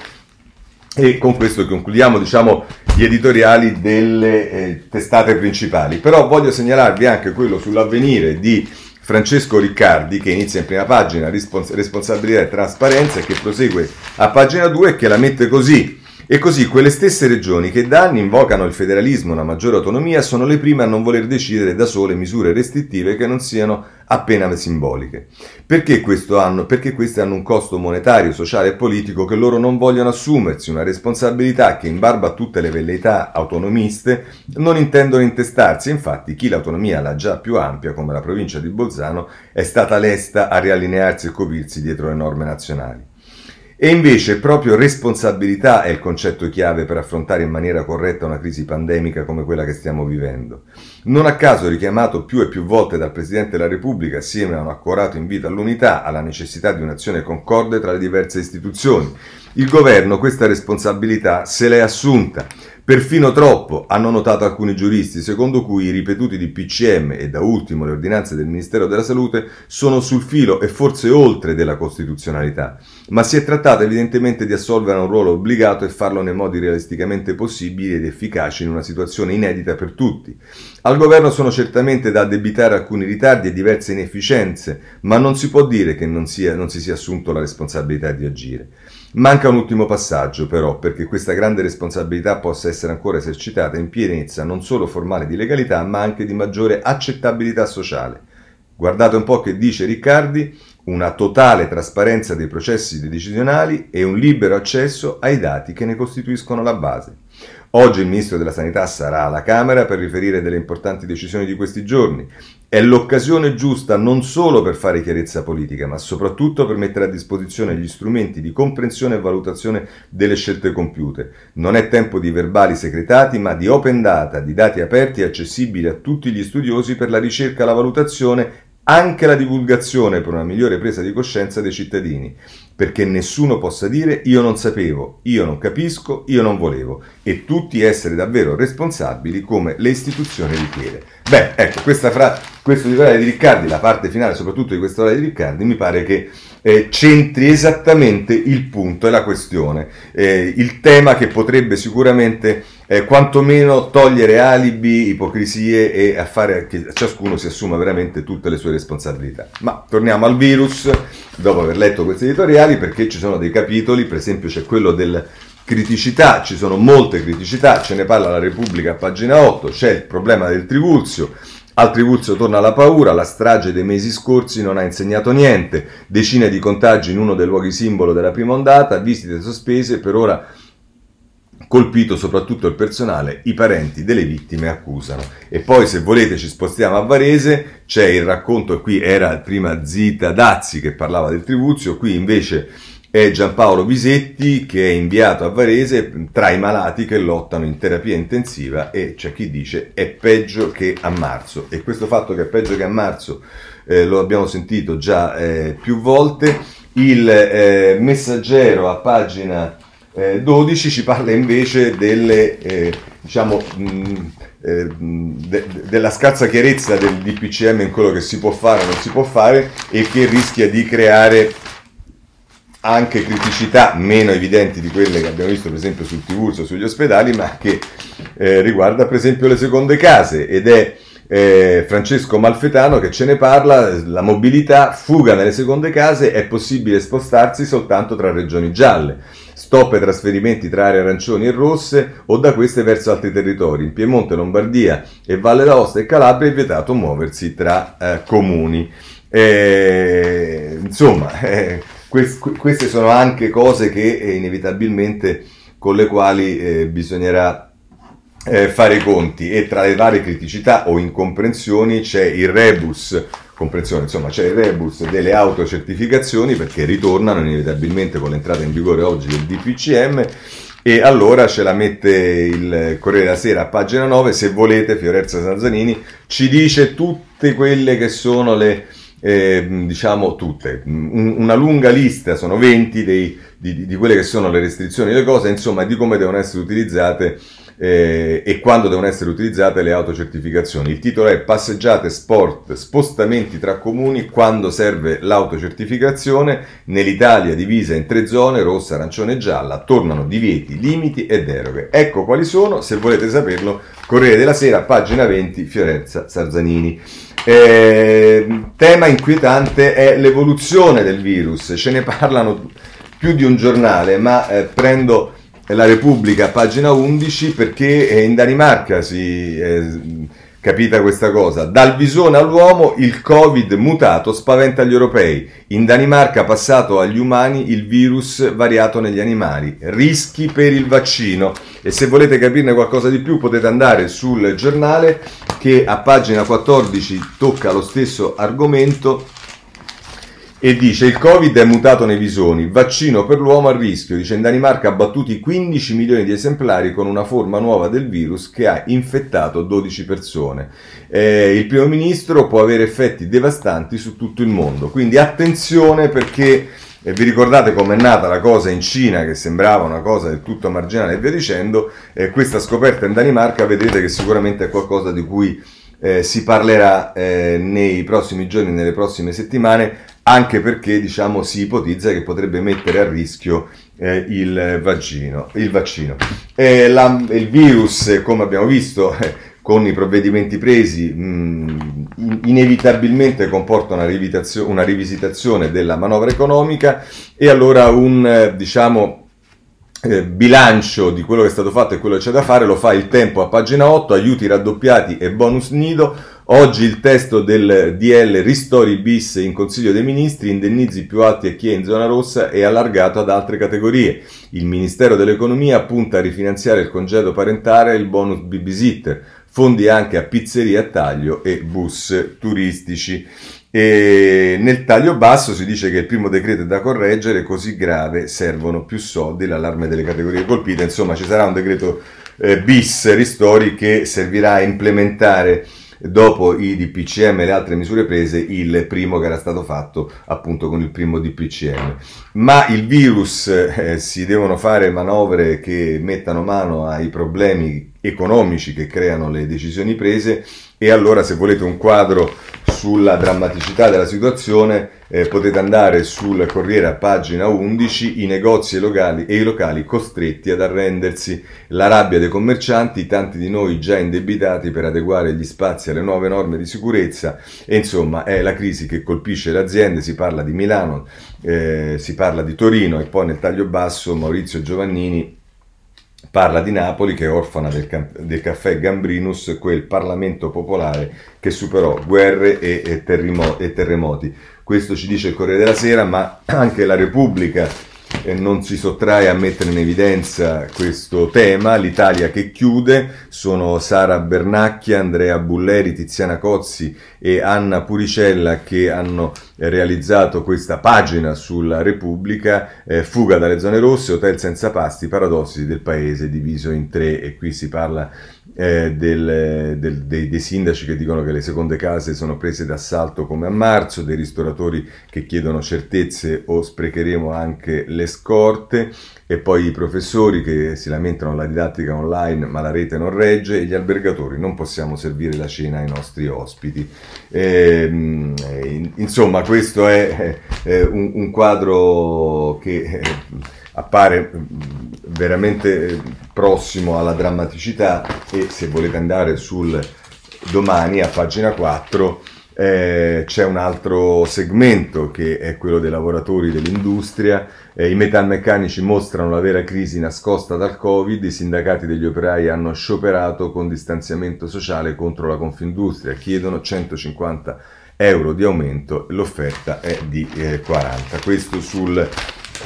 e con questo concludiamo diciamo, gli editoriali delle eh, testate principali, però voglio segnalarvi anche quello sull'avvenire di Francesco Riccardi che inizia in prima pagina respons- responsabilità e trasparenza e che prosegue a pagina 2 e che la mette così. E così quelle stesse regioni che da anni invocano il federalismo e una maggiore autonomia sono le prime a non voler decidere da sole misure restrittive che non siano appena simboliche. Perché, hanno, perché queste hanno un costo monetario, sociale e politico che loro non vogliono assumersi, una responsabilità che in barba a tutte le velleità autonomiste non intendono intestarsi. Infatti chi l'autonomia l'ha già più ampia, come la provincia di Bolzano, è stata lesta a riallinearsi e coprirsi dietro le norme nazionali. E invece proprio responsabilità è il concetto chiave per affrontare in maniera corretta una crisi pandemica come quella che stiamo vivendo. Non a caso richiamato più e più volte dal Presidente della Repubblica assieme a un accorato invito all'unità, alla necessità di un'azione concorde tra le diverse istituzioni. Il governo questa responsabilità se l'è assunta Perfino troppo, hanno notato alcuni giuristi, secondo cui i ripetuti di PCM e da ultimo le ordinanze del Ministero della Salute sono sul filo e forse oltre della costituzionalità, ma si è trattato evidentemente di assolvere un ruolo obbligato e farlo nei modi realisticamente possibili ed efficaci in una situazione inedita per tutti. Al governo sono certamente da addebitare alcuni ritardi e diverse inefficienze, ma non si può dire che non, sia, non si sia assunto la responsabilità di agire. Manca un ultimo passaggio, però, perché questa grande responsabilità possa essere ancora esercitata in pienezza non solo formale di legalità, ma anche di maggiore accettabilità sociale. Guardate un po' che dice Riccardi, una totale trasparenza dei processi decisionali e un libero accesso ai dati che ne costituiscono la base. Oggi il Ministro della Sanità sarà alla Camera per riferire delle importanti decisioni di questi giorni. È l'occasione giusta non solo per fare chiarezza politica, ma soprattutto per mettere a disposizione gli strumenti di comprensione e valutazione delle scelte compiute. Non è tempo di verbali segretati, ma di open data, di dati aperti e accessibili a tutti gli studiosi per la ricerca, la valutazione anche la divulgazione per una migliore presa di coscienza dei cittadini, perché nessuno possa dire io non sapevo, io non capisco, io non volevo, e tutti essere davvero responsabili come le istituzioni richiede. Beh, ecco, questa fra, questo di Riccardi, la parte finale soprattutto di questo titolare di Riccardi, mi pare che eh, centri esattamente il punto e la questione, eh, il tema che potrebbe sicuramente eh, quantomeno togliere alibi, ipocrisie e a fare che ciascuno si assuma veramente tutte le sue responsabilità. Ma torniamo al virus, dopo aver letto questi editoriali, perché ci sono dei capitoli, per esempio c'è quello del criticità, ci sono molte criticità, ce ne parla la Repubblica a pagina 8, c'è il problema del Trivulzio, al Trivulzio torna la paura, la strage dei mesi scorsi non ha insegnato niente, decine di contagi in uno dei luoghi simbolo della prima ondata, visite sospese, per ora colpito soprattutto il personale, i parenti delle vittime accusano. E poi se volete ci spostiamo a Varese, c'è il racconto, qui era prima Zita Dazzi che parlava del Tribuzio, qui invece è Giampaolo Visetti che è inviato a Varese tra i malati che lottano in terapia intensiva e c'è chi dice è peggio che a marzo. E questo fatto che è peggio che a marzo eh, lo abbiamo sentito già eh, più volte. Il eh, messaggero a pagina eh, 12 ci parla invece delle, eh, diciamo, mh, eh, de- della scarsa chiarezza del DPCM in quello che si può fare o non si può fare e che rischia di creare anche criticità meno evidenti di quelle che abbiamo visto per esempio sul Tiburcio, sugli ospedali, ma che eh, riguarda per esempio le seconde case ed è eh, Francesco Malfetano che ce ne parla, la mobilità, fuga nelle seconde case, è possibile spostarsi soltanto tra regioni gialle stop ai trasferimenti tra aree arancioni e rosse o da queste verso altri territori. In Piemonte, Lombardia e Valle d'Aosta e Calabria è vietato muoversi tra eh, comuni. Eh, insomma, eh, queste sono anche cose che eh, inevitabilmente con le quali eh, bisognerà eh, fare i conti. E tra le varie criticità o incomprensioni c'è il rebus comprensione, insomma c'è il rebus delle autocertificazioni perché ritornano inevitabilmente con l'entrata in vigore oggi del DPCM e allora ce la mette il Corriere della Sera a pagina 9, se volete Fiorenza Sanzanini ci dice tutte quelle che sono le, eh, diciamo tutte, una lunga lista, sono 20 dei, di, di, quelle che sono le restrizioni, le cose, insomma di come devono essere utilizzate eh, e quando devono essere utilizzate le autocertificazioni. Il titolo è Passeggiate, sport, spostamenti tra comuni quando serve l'autocertificazione. Nell'Italia divisa in tre zone, rossa, arancione e gialla, tornano divieti, limiti e deroghe. Ecco quali sono, se volete saperlo, Corriere della Sera, pagina 20, Fiorenza Sarzanini. Eh, tema inquietante è l'evoluzione del virus, ce ne parlano più di un giornale, ma eh, prendo la Repubblica, pagina 11, perché in Danimarca si è capita questa cosa. Dal visone all'uomo il Covid mutato spaventa gli europei. In Danimarca passato agli umani il virus variato negli animali. Rischi per il vaccino. E se volete capirne qualcosa di più potete andare sul giornale che a pagina 14 tocca lo stesso argomento e dice il covid è mutato nei visoni, vaccino per l'uomo a rischio, dice in Danimarca abbattuti 15 milioni di esemplari con una forma nuova del virus che ha infettato 12 persone. Eh, il primo ministro può avere effetti devastanti su tutto il mondo, quindi attenzione perché eh, vi ricordate com'è nata la cosa in Cina che sembrava una cosa del tutto marginale e via dicendo, eh, questa scoperta in Danimarca vedete che sicuramente è qualcosa di cui eh, si parlerà eh, nei prossimi giorni, nelle prossime settimane, anche perché diciamo, si ipotizza che potrebbe mettere a rischio eh, il, vaccino. Il, vaccino. Eh, la, il virus, come abbiamo visto, eh, con i provvedimenti presi, mh, inevitabilmente comporta una, una, rivisitazione della manovra economica e allora un, eh, diciamo, eh, bilancio di quello che è stato fatto e quello che c'è da fare lo fa il tempo a pagina 8, aiuti raddoppiati e bonus nido, Oggi il testo del DL Ristori bis in Consiglio dei Ministri, indennizi più alti a chi è in zona rossa e allargato ad altre categorie. Il Ministero dell'Economia punta a rifinanziare il congedo parentale e il bonus babysitter, fondi anche a pizzerie a taglio e bus turistici. E nel taglio basso si dice che il primo decreto è da correggere, così grave servono più soldi, l'allarme delle categorie colpite, insomma ci sarà un decreto eh, bis ristori che servirà a implementare dopo i DPCM e le altre misure prese, il primo che era stato fatto appunto con il primo DPCM. Ma il virus eh, si devono fare manovre che mettano mano ai problemi economici che creano le decisioni prese e allora se volete un quadro sulla drammaticità della situazione eh, potete andare sul Corriere a pagina 11, i negozi e, locali, e i locali costretti ad arrendersi, la rabbia dei commercianti, tanti di noi già indebitati per adeguare gli spazi alle nuove norme di sicurezza. E insomma è la crisi che colpisce le aziende, si parla di Milano, eh, si parla di Torino e poi nel taglio basso Maurizio Giovannini Parla di Napoli che è orfana del, del, caffè Gambrinus, quel Parlamento popolare che superò guerre e, e, terremo- e terremoti. Questo ci dice il Corriere della Sera, ma anche la Repubblica non si sottrae a mettere in evidenza questo tema. L'Italia che chiude sono Sara Bernacchia, Andrea Bulleri, Tiziana Cozzi e Anna Puricella che hanno realizzato questa pagina sulla Repubblica, eh, fuga dalle zone rosse, hotel senza pasti, paradossi del paese diviso in tre e qui si parla eh, del, del, dei, dei, sindaci che dicono che le seconde case sono prese d'assalto come a marzo, dei ristoratori che chiedono certezze o sprecheremo anche le scorte e poi i professori che si lamentano della didattica online ma la rete non regge e gli albergatori non possiamo servire la cena ai nostri ospiti. Eh, insomma questo è, è un, un, quadro che... Eh, appare mm, veramente prossimo alla drammaticità e se volete andare sul domani a pagina 4 eh, c'è un altro segmento che è quello dei lavoratori dell'industria. Eh, I metalmeccanici mostrano la vera crisi nascosta dal Covid. I sindacati degli operai hanno scioperato con distanziamento sociale contro la Confindustria. Chiedono 150 euro di aumento. L'offerta è di eh, 40. Questo sul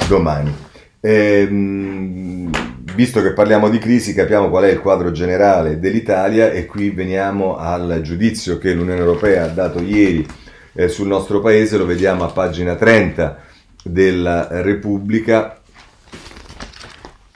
domani. Ehm, visto che parliamo di crisi, capiamo qual è il quadro generale dell'Italia e qui veniamo al giudizio che l'Unione Europea ha dato ieri eh, sul nostro paese, lo vediamo a pagina 30 della Repubblica.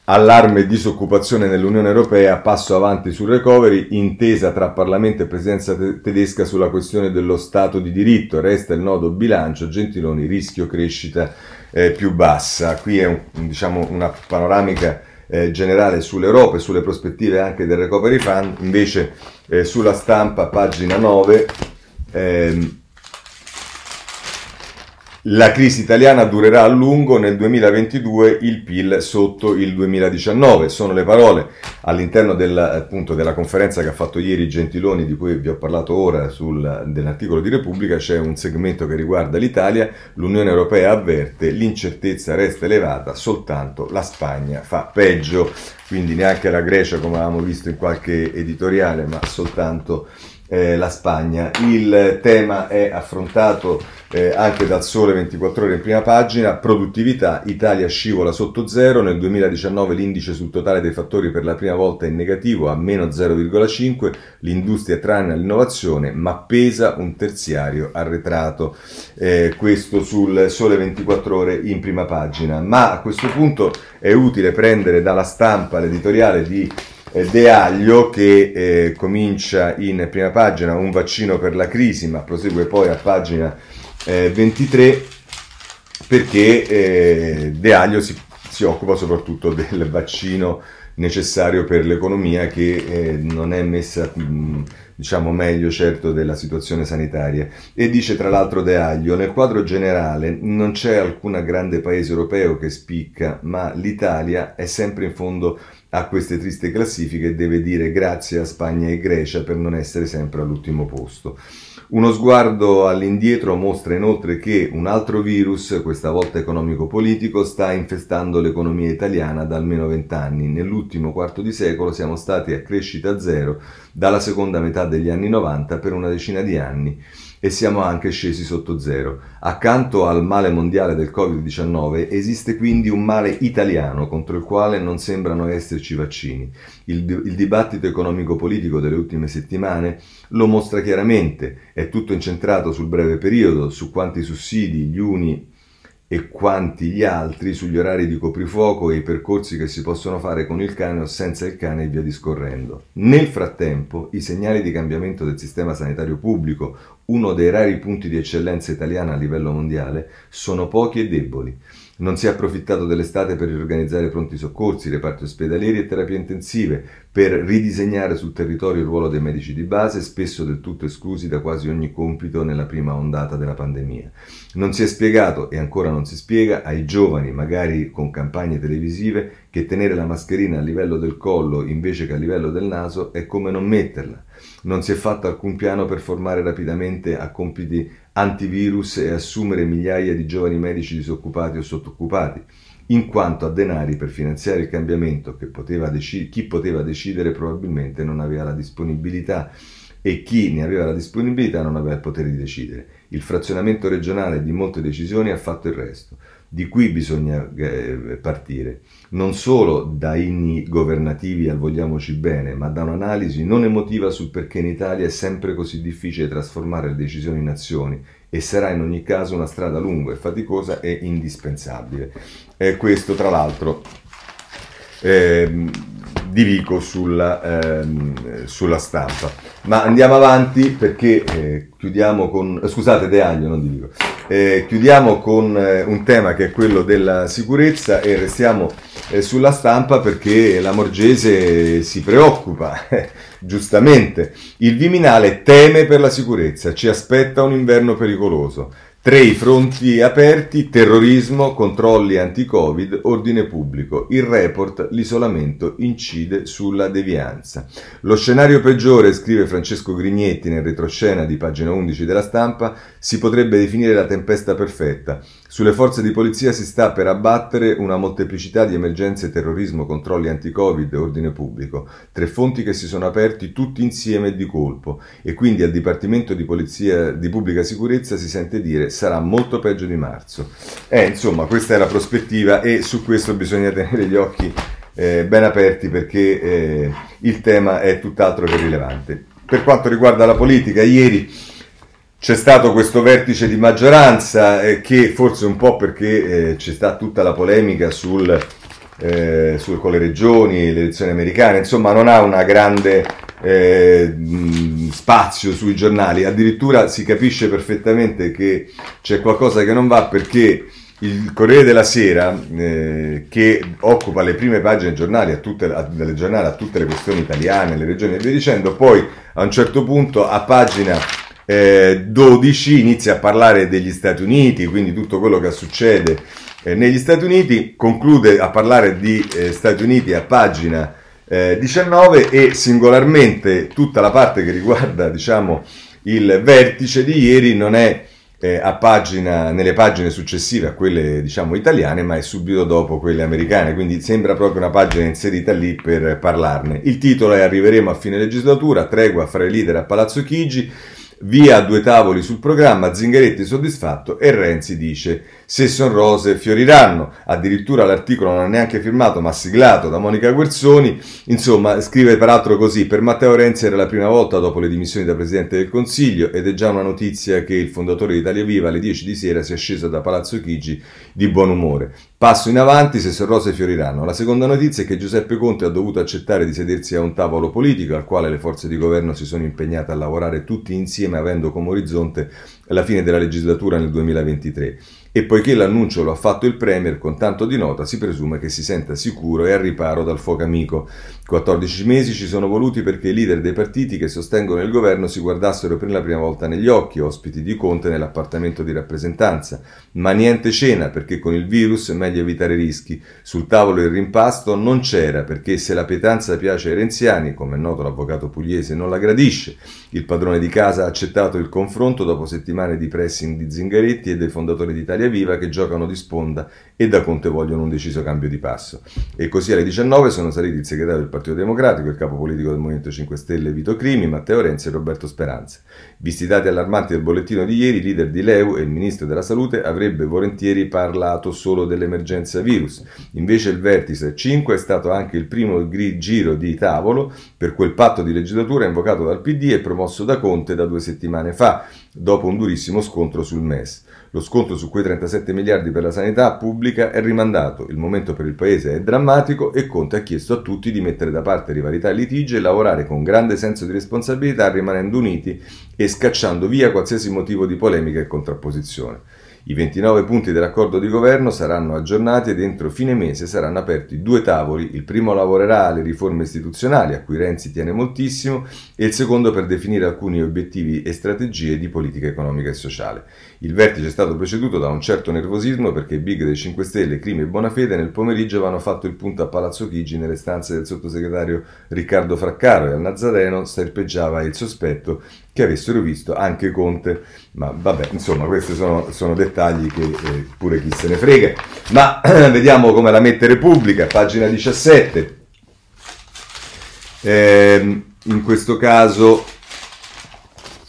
Allarme e disoccupazione nell'Unione Europea, passo avanti sul recovery, intesa tra Parlamento e Presidenza tedesca sulla questione dello Stato di diritto, resta il nodo bilancio, Gentiloni, rischio crescita eh, più bassa. Qui è un, diciamo, una panoramica eh, generale sull'Europa e sulle prospettive anche del Recovery Fund, invece eh, sulla stampa, pagina 9, ehm, la crisi italiana durerà a lungo, nel 2022 il PIL sotto il 2019. Sono le parole all'interno del, appunto, della conferenza che ha fatto ieri Gentiloni, di cui vi ho parlato ora sul, dell'articolo di Repubblica. C'è un segmento che riguarda l'Italia. L'Unione Europea avverte l'incertezza resta elevata, soltanto la Spagna fa peggio. Quindi neanche la Grecia, come avevamo visto in qualche editoriale, ma soltanto eh, la Spagna. Il tema è affrontato eh, anche dal Sole 24 ore in prima pagina, produttività, Italia scivola sotto zero, nel 2019 l'indice sul totale dei fattori per la prima volta è negativo a meno 0,5, l'industria tranne l'innovazione ma pesa un terziario arretrato, eh, questo sul Sole 24 ore in prima pagina. Ma a questo punto è utile prendere dalla stampa l'editoriale di De Aglio che eh, comincia in prima pagina un vaccino per la crisi, ma prosegue poi a pagina eh, 23 perché eh, De Aglio si, si, occupa soprattutto del vaccino necessario per l'economia che eh, non è messa diciamo meglio certo della situazione sanitaria. E dice tra l'altro De Aglio nel quadro generale non c'è alcun grande paese europeo che spicca ma l'Italia è sempre in fondo a queste tristi classifiche deve dire grazie a Spagna e Grecia per non essere sempre all'ultimo posto. Uno sguardo all'indietro mostra inoltre che un altro virus, questa volta economico-politico, sta infestando l'economia italiana da almeno vent'anni. Nell'ultimo quarto di secolo siamo stati a crescita zero dalla seconda metà degli anni 90 per una decina di anni e siamo anche scesi sotto zero. Accanto al male mondiale del Covid-19 esiste quindi un male italiano contro il quale non sembrano esserci vaccini. Il, il dibattito economico-politico delle ultime settimane lo mostra chiaramente, è tutto incentrato sul breve periodo, su quanti sussidi gli uni e quanti gli altri sugli orari di coprifuoco e i percorsi che si possono fare con il cane o senza il cane e via discorrendo. Nel frattempo, i segnali di cambiamento del sistema sanitario pubblico, uno dei rari punti di eccellenza italiana a livello mondiale, sono pochi e deboli. Non si è approfittato dell'estate per riorganizzare pronti soccorsi, reparti ospedalieri e terapie intensive, per ridisegnare sul territorio il ruolo dei medici di base, spesso del tutto esclusi da quasi ogni compito nella prima ondata della pandemia. Non si è spiegato, e ancora non si spiega, ai giovani, magari con campagne televisive, che tenere la mascherina a livello del collo invece che a livello del naso è come non metterla. Non si è fatto alcun piano per formare rapidamente a compiti antivirus e assumere migliaia di giovani medici disoccupati o sottoccupati, in quanto a denari per finanziare il cambiamento che poteva dec- chi poteva decidere probabilmente non aveva la disponibilità e chi ne aveva la disponibilità non aveva il potere di decidere. Il frazionamento regionale di molte decisioni ha fatto il resto. Di qui bisogna eh, partire, non solo da inni governativi al vogliamoci bene, ma da un'analisi non emotiva sul perché in Italia è sempre così difficile trasformare le decisioni in azioni e sarà in ogni caso una strada lunga e faticosa e indispensabile. E questo tra l'altro eh, di Vico sulla, ehm, sulla, stampa. Ma andiamo avanti perché eh, chiudiamo con... scusate, De Aglio, non di Vico. Eh, chiudiamo con eh, un tema che è quello della sicurezza e restiamo eh, sulla stampa perché la Morgese si preoccupa, giustamente. Il Viminale teme per la sicurezza, ci aspetta un inverno pericoloso. Tre i fronti aperti, terrorismo, controlli anti-Covid, ordine pubblico. Il report, l'isolamento incide sulla devianza. Lo scenario peggiore, scrive Francesco Grignetti nel retroscena di pagina 11 della stampa, si potrebbe definire la tempesta perfetta. Sulle forze di polizia si sta per abbattere una molteplicità di emergenze terrorismo, controlli anti-Covid ordine pubblico, tre fonti che si sono aperti tutti insieme di colpo e quindi al Dipartimento di Polizia di Pubblica Sicurezza si sente dire sarà molto peggio di marzo. Eh, insomma, questa è la prospettiva e su questo bisogna tenere gli occhi eh, ben aperti perché eh, il tema è tutt'altro che rilevante. Per quanto riguarda la politica, ieri c'è stato questo vertice di maggioranza eh, che forse un po' perché eh, c'è stata tutta la polemica sul, eh, sul, con le regioni, le elezioni americane, insomma non ha una grande eh, spazio sui giornali, addirittura si capisce perfettamente che c'è qualcosa che non va perché il Corriere della Sera, eh, che occupa le prime pagine giornali a tutte, a, delle giornali a tutte le questioni italiane, le regioni e via dicendo, poi a un certo punto a pagina eh, 12 inizia a parlare degli Stati Uniti, quindi tutto quello che succede eh, negli Stati Uniti, conclude a parlare di eh, Stati Uniti a pagina 19 eh, e singolarmente tutta la parte che riguarda diciamo, il vertice di ieri non è eh, pagina, nelle pagine successive a quelle diciamo italiane, ma è subito dopo quelle americane, quindi sembra proprio una pagina inserita lì per parlarne. Il titolo è Arriveremo a fine legislatura, tregua fra i leader a Palazzo Chigi. Via due tavoli sul programma, Zingaretti soddisfatto e Renzi dice se son rose fioriranno. Addirittura l'articolo non è neanche firmato ma siglato da Monica Guerzoni. Insomma, scrive peraltro così, per Matteo Renzi era la prima volta dopo le dimissioni da Presidente del Consiglio ed è già una notizia che il fondatore di Italia Viva alle 10 di sera sia sceso da Palazzo Chigi di buon umore. Passo in avanti se son rose fioriranno. La seconda notizia è che Giuseppe Conte ha dovuto accettare di sedersi a un tavolo politico al quale le forze di governo si sono impegnate a lavorare tutti insieme avendo come orizzonte la fine della legislatura nel 2023 e poiché l'annuncio lo ha fatto il Premier con tanto di nota, si presume che si senta sicuro e al riparo dal fuoco amico. 14 mesi ci sono voluti perché i leader dei partiti che sostengono il governo si guardassero per la prima volta negli occhi, ospiti di Conte nell'appartamento di rappresentanza. Ma niente cena perché con il virus meglio meglio evitare rischi. Sul tavolo il rimpasto non c'era perché se la pietanza piace ai renziani, come è noto l'avvocato pugliese non la gradisce. Il padrone di casa ha accettato il confronto dopo settimane di pressing di Zingaretti e dei fondatori di Italia Viva che giocano di sponda e da Conte vogliono un deciso cambio di passo. E così alle 19 sono saliti il segretario del Partito Democratico, il capo politico del Movimento 5 Stelle Vito Crimi, Matteo Renzi e Roberto Speranza. Visti i dati allarmanti del bollettino di ieri, il leader di Leu e il ministro della Salute avrebbe volentieri parlato solo dell'emergenza virus. Invece il vertice 5 è stato anche il primo giro di tavolo per quel patto di legislatura invocato dal PD e promosso da Conte da due settimane fa, dopo un durissimo scontro sul MES. Lo scontro su quei 37 miliardi per la sanità pubblica è rimandato, il momento per il Paese è drammatico e Conte ha chiesto a tutti di mettere da parte rivalità e litigi e lavorare con grande senso di responsabilità rimanendo uniti e scacciando via qualsiasi motivo di polemica e contrapposizione. I 29 punti dell'accordo di governo saranno aggiornati ed entro fine mese saranno aperti due tavoli. Il primo lavorerà alle riforme istituzionali, a cui Renzi tiene moltissimo, e il secondo per definire alcuni obiettivi e strategie di politica economica e sociale. Il vertice è stato preceduto da un certo nervosismo perché big dei 5 Stelle, Crimi e Bonafede nel pomeriggio avevano fatto il punto a Palazzo Chigi nelle stanze del sottosegretario Riccardo Fraccaro e al Nazareno serpeggiava il sospetto che avessero visto anche Conte. Ma vabbè, insomma, questi sono, sono dettagli che eh, pure chi se ne frega. Ma vediamo come la mette Repubblica, pagina 17. Eh, in questo caso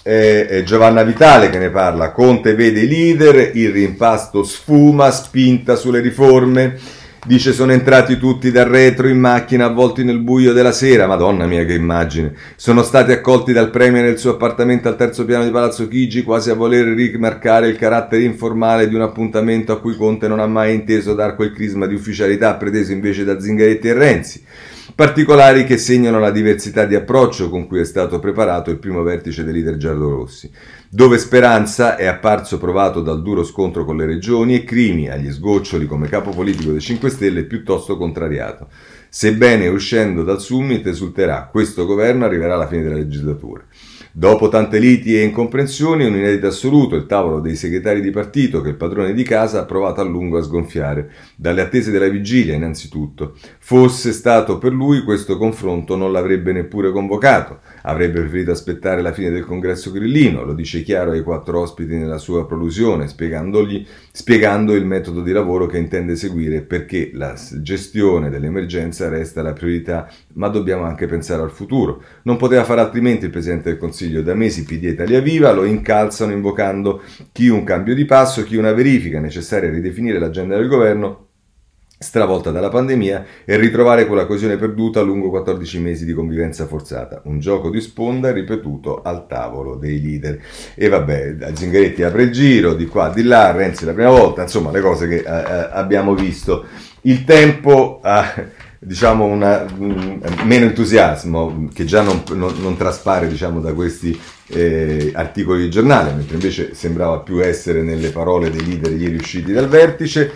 è Giovanna Vitale che ne parla. Conte vede i leader, il rimpasto sfuma, spinta sulle riforme Dice sono entrati tutti dal retro in macchina avvolti nel buio della sera. Madonna mia che immagine. Sono stati accolti dal premier nel suo appartamento al terzo piano di Palazzo Chigi quasi a voler rimarcare il carattere informale di un appuntamento a cui Conte non ha mai inteso dar quel crisma di ufficialità preteso invece da Zingaretti e Renzi particolari che segnano la diversità di approccio con cui è stato preparato il primo vertice dei leader giallorossi, dove Speranza è apparso provato dal duro scontro con le regioni e Crimi, agli sgoccioli come capo politico dei 5 Stelle, piuttosto contrariato. Sebbene uscendo dal summit esulterà, questo governo arriverà alla fine della legislatura. Dopo tante liti e incomprensioni, un inedito assoluto, il tavolo dei segretari di partito che il padrone di casa ha provato a lungo a sgonfiare. Dalle attese della vigilia, innanzitutto. Fosse stato per lui questo confronto non l'avrebbe neppure convocato. Avrebbe preferito aspettare la fine del congresso grillino, lo dice chiaro ai quattro ospiti nella sua prolusione, spiegando il metodo di lavoro che intende seguire perché la gestione dell'emergenza resta la priorità, ma dobbiamo anche pensare al futuro. Non poteva fare altrimenti il Presidente del Consiglio. Da mesi PD Italia Viva lo incalzano invocando chi un cambio di passo, chi una verifica necessaria a ridefinire l'agenda del governo stravolta dalla pandemia e ritrovare quella coesione perduta lungo 14 mesi di convivenza forzata. Un gioco di sponda ripetuto al tavolo dei leader. E vabbè, Zingaretti apre il giro, di qua, di là, Renzi la prima volta, insomma le cose che eh, eh abbiamo visto. Il tempo ha diciamo una, un, meno entusiasmo che già non, non, non traspare diciamo, da questi eh, articoli di giornale, mentre invece sembrava più essere nelle parole dei leader ieri usciti dal vertice.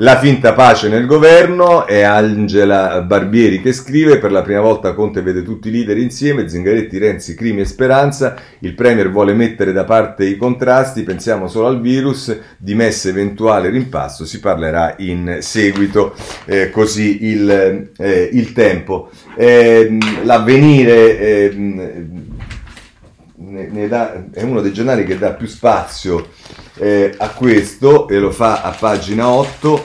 La finta pace nel governo è Angela Barbieri che scrive per la prima volta Conte vede tutti i leader insieme, Zingaretti, Renzi, Crimi e Speranza, il Premier vuole mettere da parte i contrasti, pensiamo solo al virus, di messa eventuale rimpasto, si parlerà in seguito, eh, così il, eh, il tempo. Eh, l'avvenire ehm, ne, ne dà, è uno dei giornali che dà più spazio eh, a questo e lo fa a pagina 8.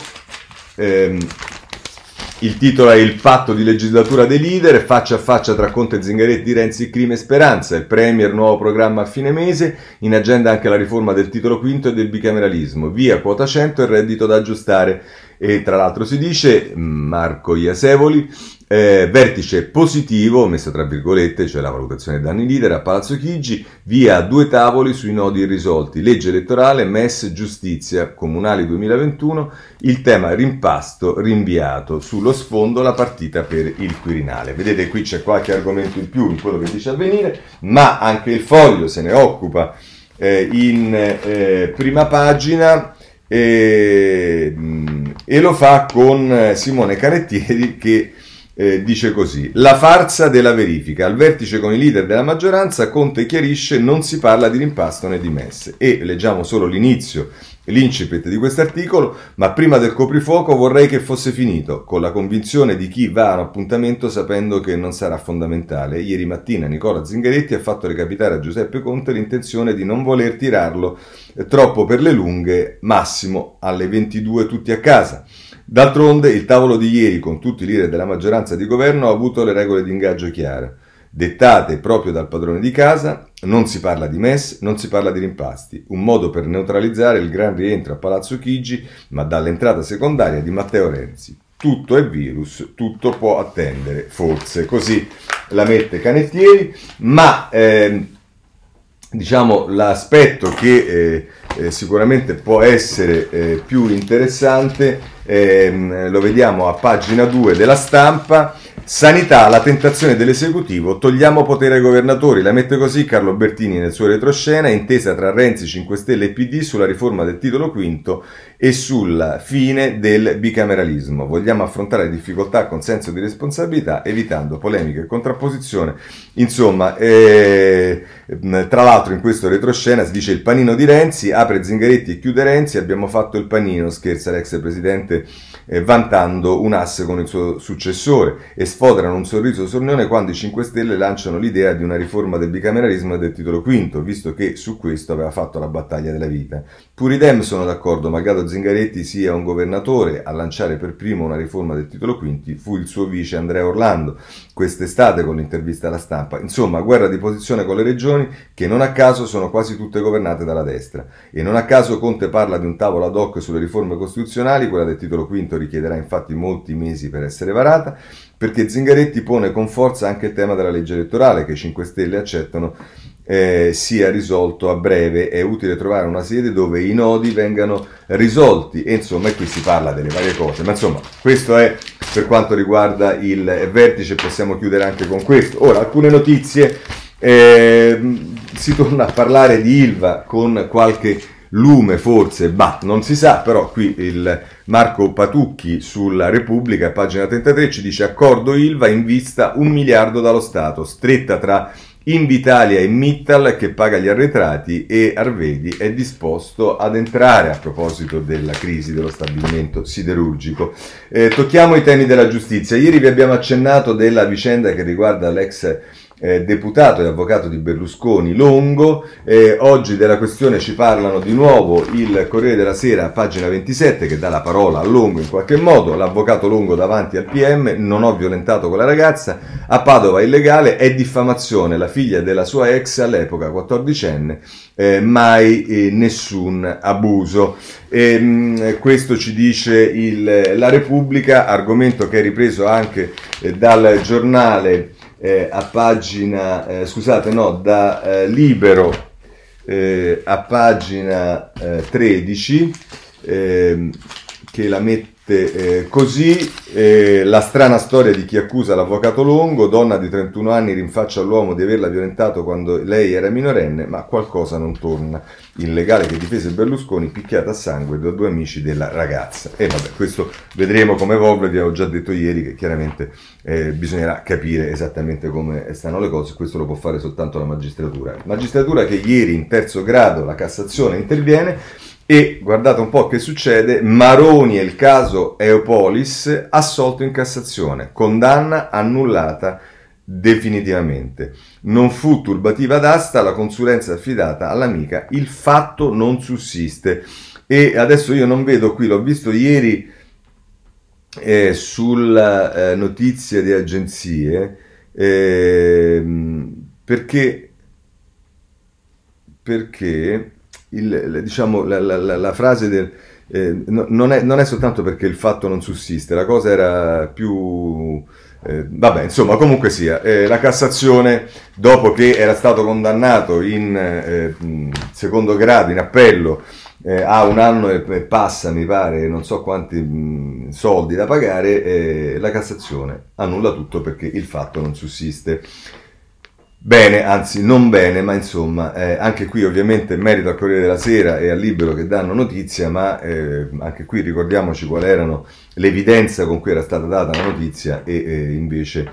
Ehm, il titolo è Il patto di legislatura dei leader, faccia a faccia tra Conte e Zingaretti, Renzi, Crime e Speranza, il Premier, nuovo programma a fine mese, in agenda anche la riforma del titolo quinto e del bicameralismo, via quota 100 e reddito da aggiustare. E tra l'altro si dice, Marco Iasevoli, eh, vertice positivo, messo tra virgolette, cioè la valutazione dei danni leader a Palazzo Chigi, via due tavoli sui nodi irrisolti, legge elettorale, MES, giustizia, comunali 2021, il tema rimpasto rinviato, sullo sfondo la partita per il Quirinale. Vedete qui c'è qualche argomento in più in quello che dice avvenire, ma anche il foglio se ne occupa eh, in eh, prima pagina. E, e, lo fa con eh, Simone Canettieri che eh, dice così: La farsa della verifica. Al vertice con i leader della maggioranza, Conte chiarisce: non si parla di rimpasto né di messe. E leggiamo solo l'inizio l'incipit di questo articolo, ma prima del coprifuoco vorrei che fosse finito, con la convinzione di chi va a un appuntamento sapendo che non sarà fondamentale. Ieri mattina Nicola Zingaretti ha fatto recapitare a Giuseppe Conte l'intenzione di non voler tirarlo troppo per le lunghe, massimo alle 22 tutti a casa. D'altronde il tavolo di ieri con tutti i leader della maggioranza di governo ha avuto le regole di ingaggio chiare dettate proprio dal padrone di casa, non si parla di MES, non si parla di rimpasti, un modo per neutralizzare il gran rientro a Palazzo Chigi, ma dall'entrata secondaria di Matteo Renzi. Tutto è virus, tutto può attendere, forse, così la mette Canettieri, ma eh, diciamo l'aspetto che eh, eh, sicuramente può essere eh, più interessante ehm, lo vediamo a pagina 2 della stampa Sanità, la tentazione dell'esecutivo, togliamo potere ai governatori, la mette così Carlo Bertini nel suo retroscena, intesa tra Renzi, 5 Stelle e PD sulla riforma del titolo quinto e sulla fine del bicameralismo. Vogliamo affrontare difficoltà con senso di responsabilità, evitando polemiche e contrapposizione. Insomma, eh, tra l'altro in questo retroscena si dice il panino di Renzi, apre Zingaretti e chiude Renzi, abbiamo fatto il panino, scherza l'ex presidente eh, vantando un asse con il suo successore e sfoderano un sorriso sornione quando i 5 Stelle lanciano l'idea di una riforma del bicameralismo e del titolo quinto, visto che su questo aveva fatto la battaglia della vita. Pur idem sono d'accordo, malgrado Zingaretti sia un governatore, a lanciare per primo una riforma del titolo quinti fu il suo vice Andrea Orlando, quest'estate con l'intervista alla stampa. Insomma, guerra di posizione con le regioni che non a caso sono quasi tutte governate dalla destra. E non a caso Conte parla di un tavolo ad hoc sulle riforme costituzionali, quella del titolo quinto richiederà infatti molti mesi per essere varata, perché Zingaretti pone con forza anche il tema della legge elettorale che i 5 Stelle accettano eh, sia risolto a breve. È utile trovare una sede dove i nodi vengano risolti. E insomma, qui si parla delle varie cose. Ma insomma, questo è per quanto riguarda il vertice. Possiamo chiudere anche con questo. Ora, alcune notizie. Eh, si torna a parlare di Ilva con qualche lume forse, bah, non si sa, però qui il Marco Patucchi sulla Repubblica, pagina 33, ci dice accordo Ilva in vista un miliardo dallo Stato, stretta tra Invitalia e Mittal che paga gli arretrati e Arvedi è disposto ad entrare a proposito della crisi dello stabilimento siderurgico. Eh, tocchiamo i temi della giustizia. Ieri vi abbiamo accennato della vicenda che riguarda l'ex eh, deputato e avvocato di Berlusconi Longo. Eh, oggi della questione ci parlano di nuovo il Corriere della Sera, pagina 27, che dà la parola a Longo in qualche modo. L'avvocato Longo davanti al PM, non ho violentato con la ragazza, a Padova illegale, è diffamazione, la figlia della sua ex all'epoca 14enne, eh, mai eh, nessun abuso. E, mh, mm, questo ci dice il, la Repubblica, argomento che è ripreso anche eh, dal giornale eh, a pagina, eh, scusate, no, da eh, Libero eh, a pagina 13, eh, che la mette eh, così eh, la strana storia di chi accusa l'avvocato Longo, donna di 31 anni, rinfaccia all'uomo di averla violentato quando lei era minorenne, ma qualcosa non torna. Il legale che difese Berlusconi picchiata a sangue da due amici della ragazza. E vabbè, questo vedremo come evolve, vi avevo già detto ieri che chiaramente eh, bisognerà capire esattamente come stanno le cose, questo lo può fare soltanto la magistratura. Magistratura che ieri in terzo grado la Cassazione interviene e guardate un po' che succede, Maroni e il caso Eopolis assolto in Cassazione, condanna annullata definitivamente. Non fu turbativa d'asta la consulenza affidata all'amica, il fatto non sussiste. E adesso io non vedo qui, l'ho visto ieri eh, sulla eh, notizia di agenzie, eh, perché, perché il, diciamo, la, la, la, frase del... Eh, no, non, è, non, è, soltanto perché il fatto non sussiste, la cosa era più... Eh, vabbè, insomma, comunque sia, eh, la Cassazione, dopo che era stato condannato in eh, secondo grado, in appello, eh, a un anno e, passa, mi pare, non so quanti mh, soldi da pagare, eh, la Cassazione annulla tutto perché il fatto non sussiste. Bene, anzi non bene, ma insomma, eh, anche qui ovviamente merito al Corriere della Sera e al Libero che danno notizia, ma eh, anche qui ricordiamoci qual erano l'evidenza con cui era stata data la notizia e eh, invece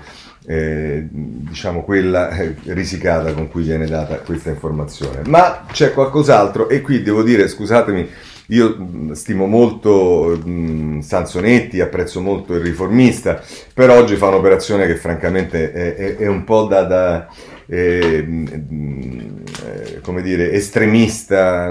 eh, diciamo quella eh, risicata con cui viene data questa informazione. Ma c'è qualcos'altro e qui devo dire, scusatemi, io stimo molto mh, Sansonetti, apprezzo molto il riformista, però oggi fa un'operazione che francamente è, è, è un po' da, da eh, come dire, estremista.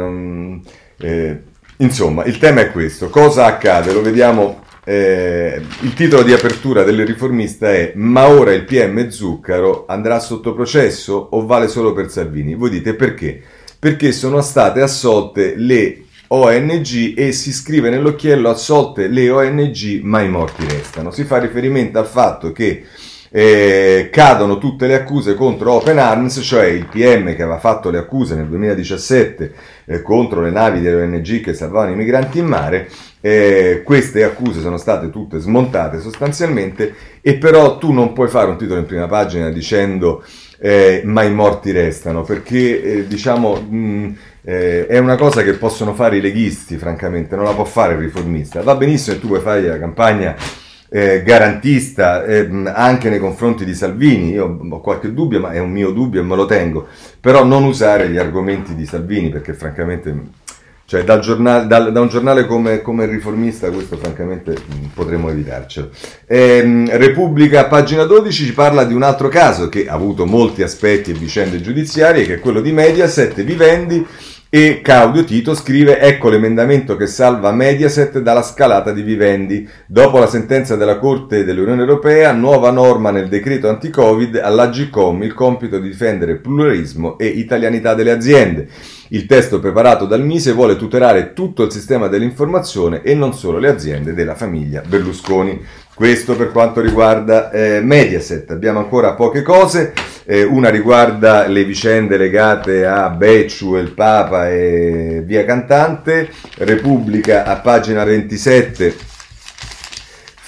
Eh, insomma, il tema è questo. Cosa accade? Lo vediamo eh, il titolo di apertura del riformista è Ma ora il PM Zuccaro andrà sotto processo o vale solo per Salvini? Voi dite perché? Perché sono state assolte le ONG e si scrive nell'occhiello assolte le ONG ma i morti restano. Si fa riferimento al fatto che eh, cadono tutte le accuse contro Open Arms, cioè il PM che aveva fatto le accuse nel 2017 eh, contro le navi delle ONG che salvavano i migranti in mare, eh, queste accuse sono state tutte smontate sostanzialmente e però tu non puoi fare un titolo in prima pagina dicendo eh, ma i morti restano perché eh, diciamo mh, eh, è una cosa che possono fare i leghisti francamente non la può fare il riformista. Va benissimo che tu puoi fare la campagna eh, garantista eh, anche nei confronti di Salvini. Io ho qualche dubbio, ma è un mio dubbio e me lo tengo. Però non usare gli argomenti di Salvini perché francamente cioè da, giornale, da, da un giornale come, come, il riformista questo francamente potremmo evitarcelo. Eh, Repubblica, pagina 12, ci parla di un altro caso che ha avuto molti aspetti e vicende giudiziarie, che è quello di Mediaset, Vivendi, e Claudio Tito scrive: Ecco l'emendamento che salva Mediaset dalla scalata di Vivendi. Dopo la sentenza della Corte dell'Unione Europea, nuova norma nel decreto anti-Covid all'Agcom il compito di difendere pluralismo e italianità delle aziende. Il testo preparato dal Mise vuole tutelare tutto il sistema dell'informazione e non solo le aziende della famiglia Berlusconi. Questo per quanto riguarda eh, Mediaset. Abbiamo ancora poche cose. Eh, una riguarda le vicende legate a Becciu e il Papa e via cantante. Repubblica a pagina 27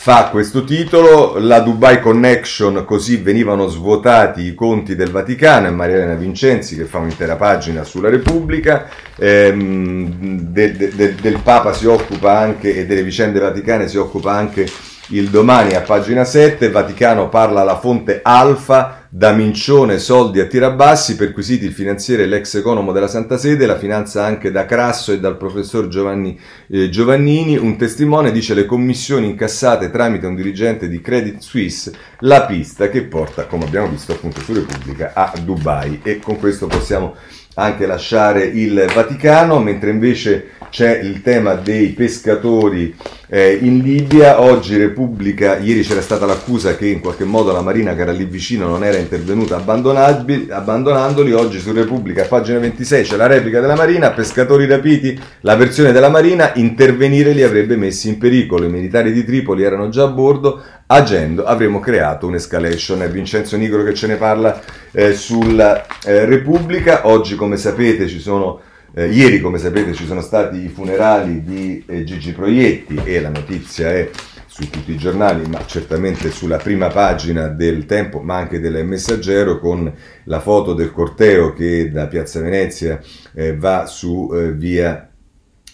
fa questo titolo, la Dubai Connection, così venivano svuotati i conti del Vaticano, è Maria Elena Vincenzi che fa un'intera pagina sulla Repubblica, ehm, de, de, de, del Papa si occupa anche e delle vicende vaticane si occupa anche il domani a pagina 7, Vaticano parla alla fonte Alfa, da Mincione soldi a tirabassi, perquisiti il finanziere e l'ex economo della Santa Sede, la finanza anche da Crasso e dal professor Giovanni, eh, Giovannini, un testimone dice le commissioni incassate tramite un dirigente di Credit Suisse, la pista che porta, come abbiamo visto appunto su Repubblica, a Dubai e con questo possiamo anche lasciare il Vaticano, mentre invece c'è il tema dei pescatori eh, in Libia. Oggi Repubblica, ieri c'era stata l'accusa che in qualche modo la Marina che era lì vicino non era intervenuta abbandonandoli. Oggi su Repubblica, pagina 26, c'è la replica della Marina, pescatori rapiti, la versione della Marina, intervenire li avrebbe messi in pericolo. I militari di Tripoli erano già a bordo, agendo avremo creato un'escalation. È Vincenzo Nigro che ce ne parla eh, sulla eh, Repubblica. Oggi, come sapete, ci sono eh, ieri, come sapete, ci sono stati i funerali di eh, Gigi Proietti e la notizia è su tutti i giornali, ma certamente sulla prima pagina del Tempo, ma anche del Messaggero, con la foto del corteo che da Piazza Venezia eh, va su eh, via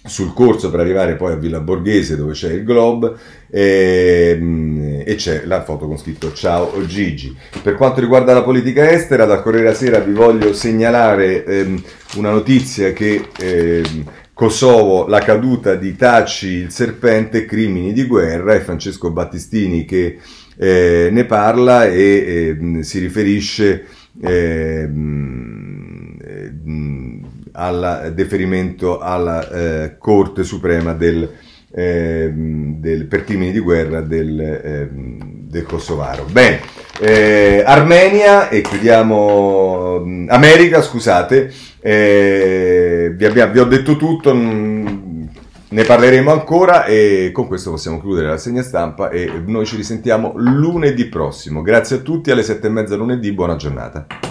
sul corso per arrivare poi a Villa Borghese dove c'è il Globe e, ehm, e, c'è la foto con scritto ciao Gigi. Per quanto riguarda la politica estera, da Corriere Sera vi voglio segnalare ehm, una notizia che ehm, Kosovo, la caduta di Taci il serpente, crimini di guerra, è Francesco Battistini che eh, ne parla e eh, si riferisce eh, al deferimento alla eh, Corte Suprema del, eh, del, per crimini di guerra del, eh, del Kosovaro. Bene, eh, Armenia e chiudiamo mm, America, scusate, eh, vi, abbiamo, vi, ho detto tutto. Mh, ne parleremo ancora e con questo possiamo chiudere la segna stampa e noi ci risentiamo lunedì prossimo. Grazie a tutti, alle sette e mezza lunedì, buona giornata.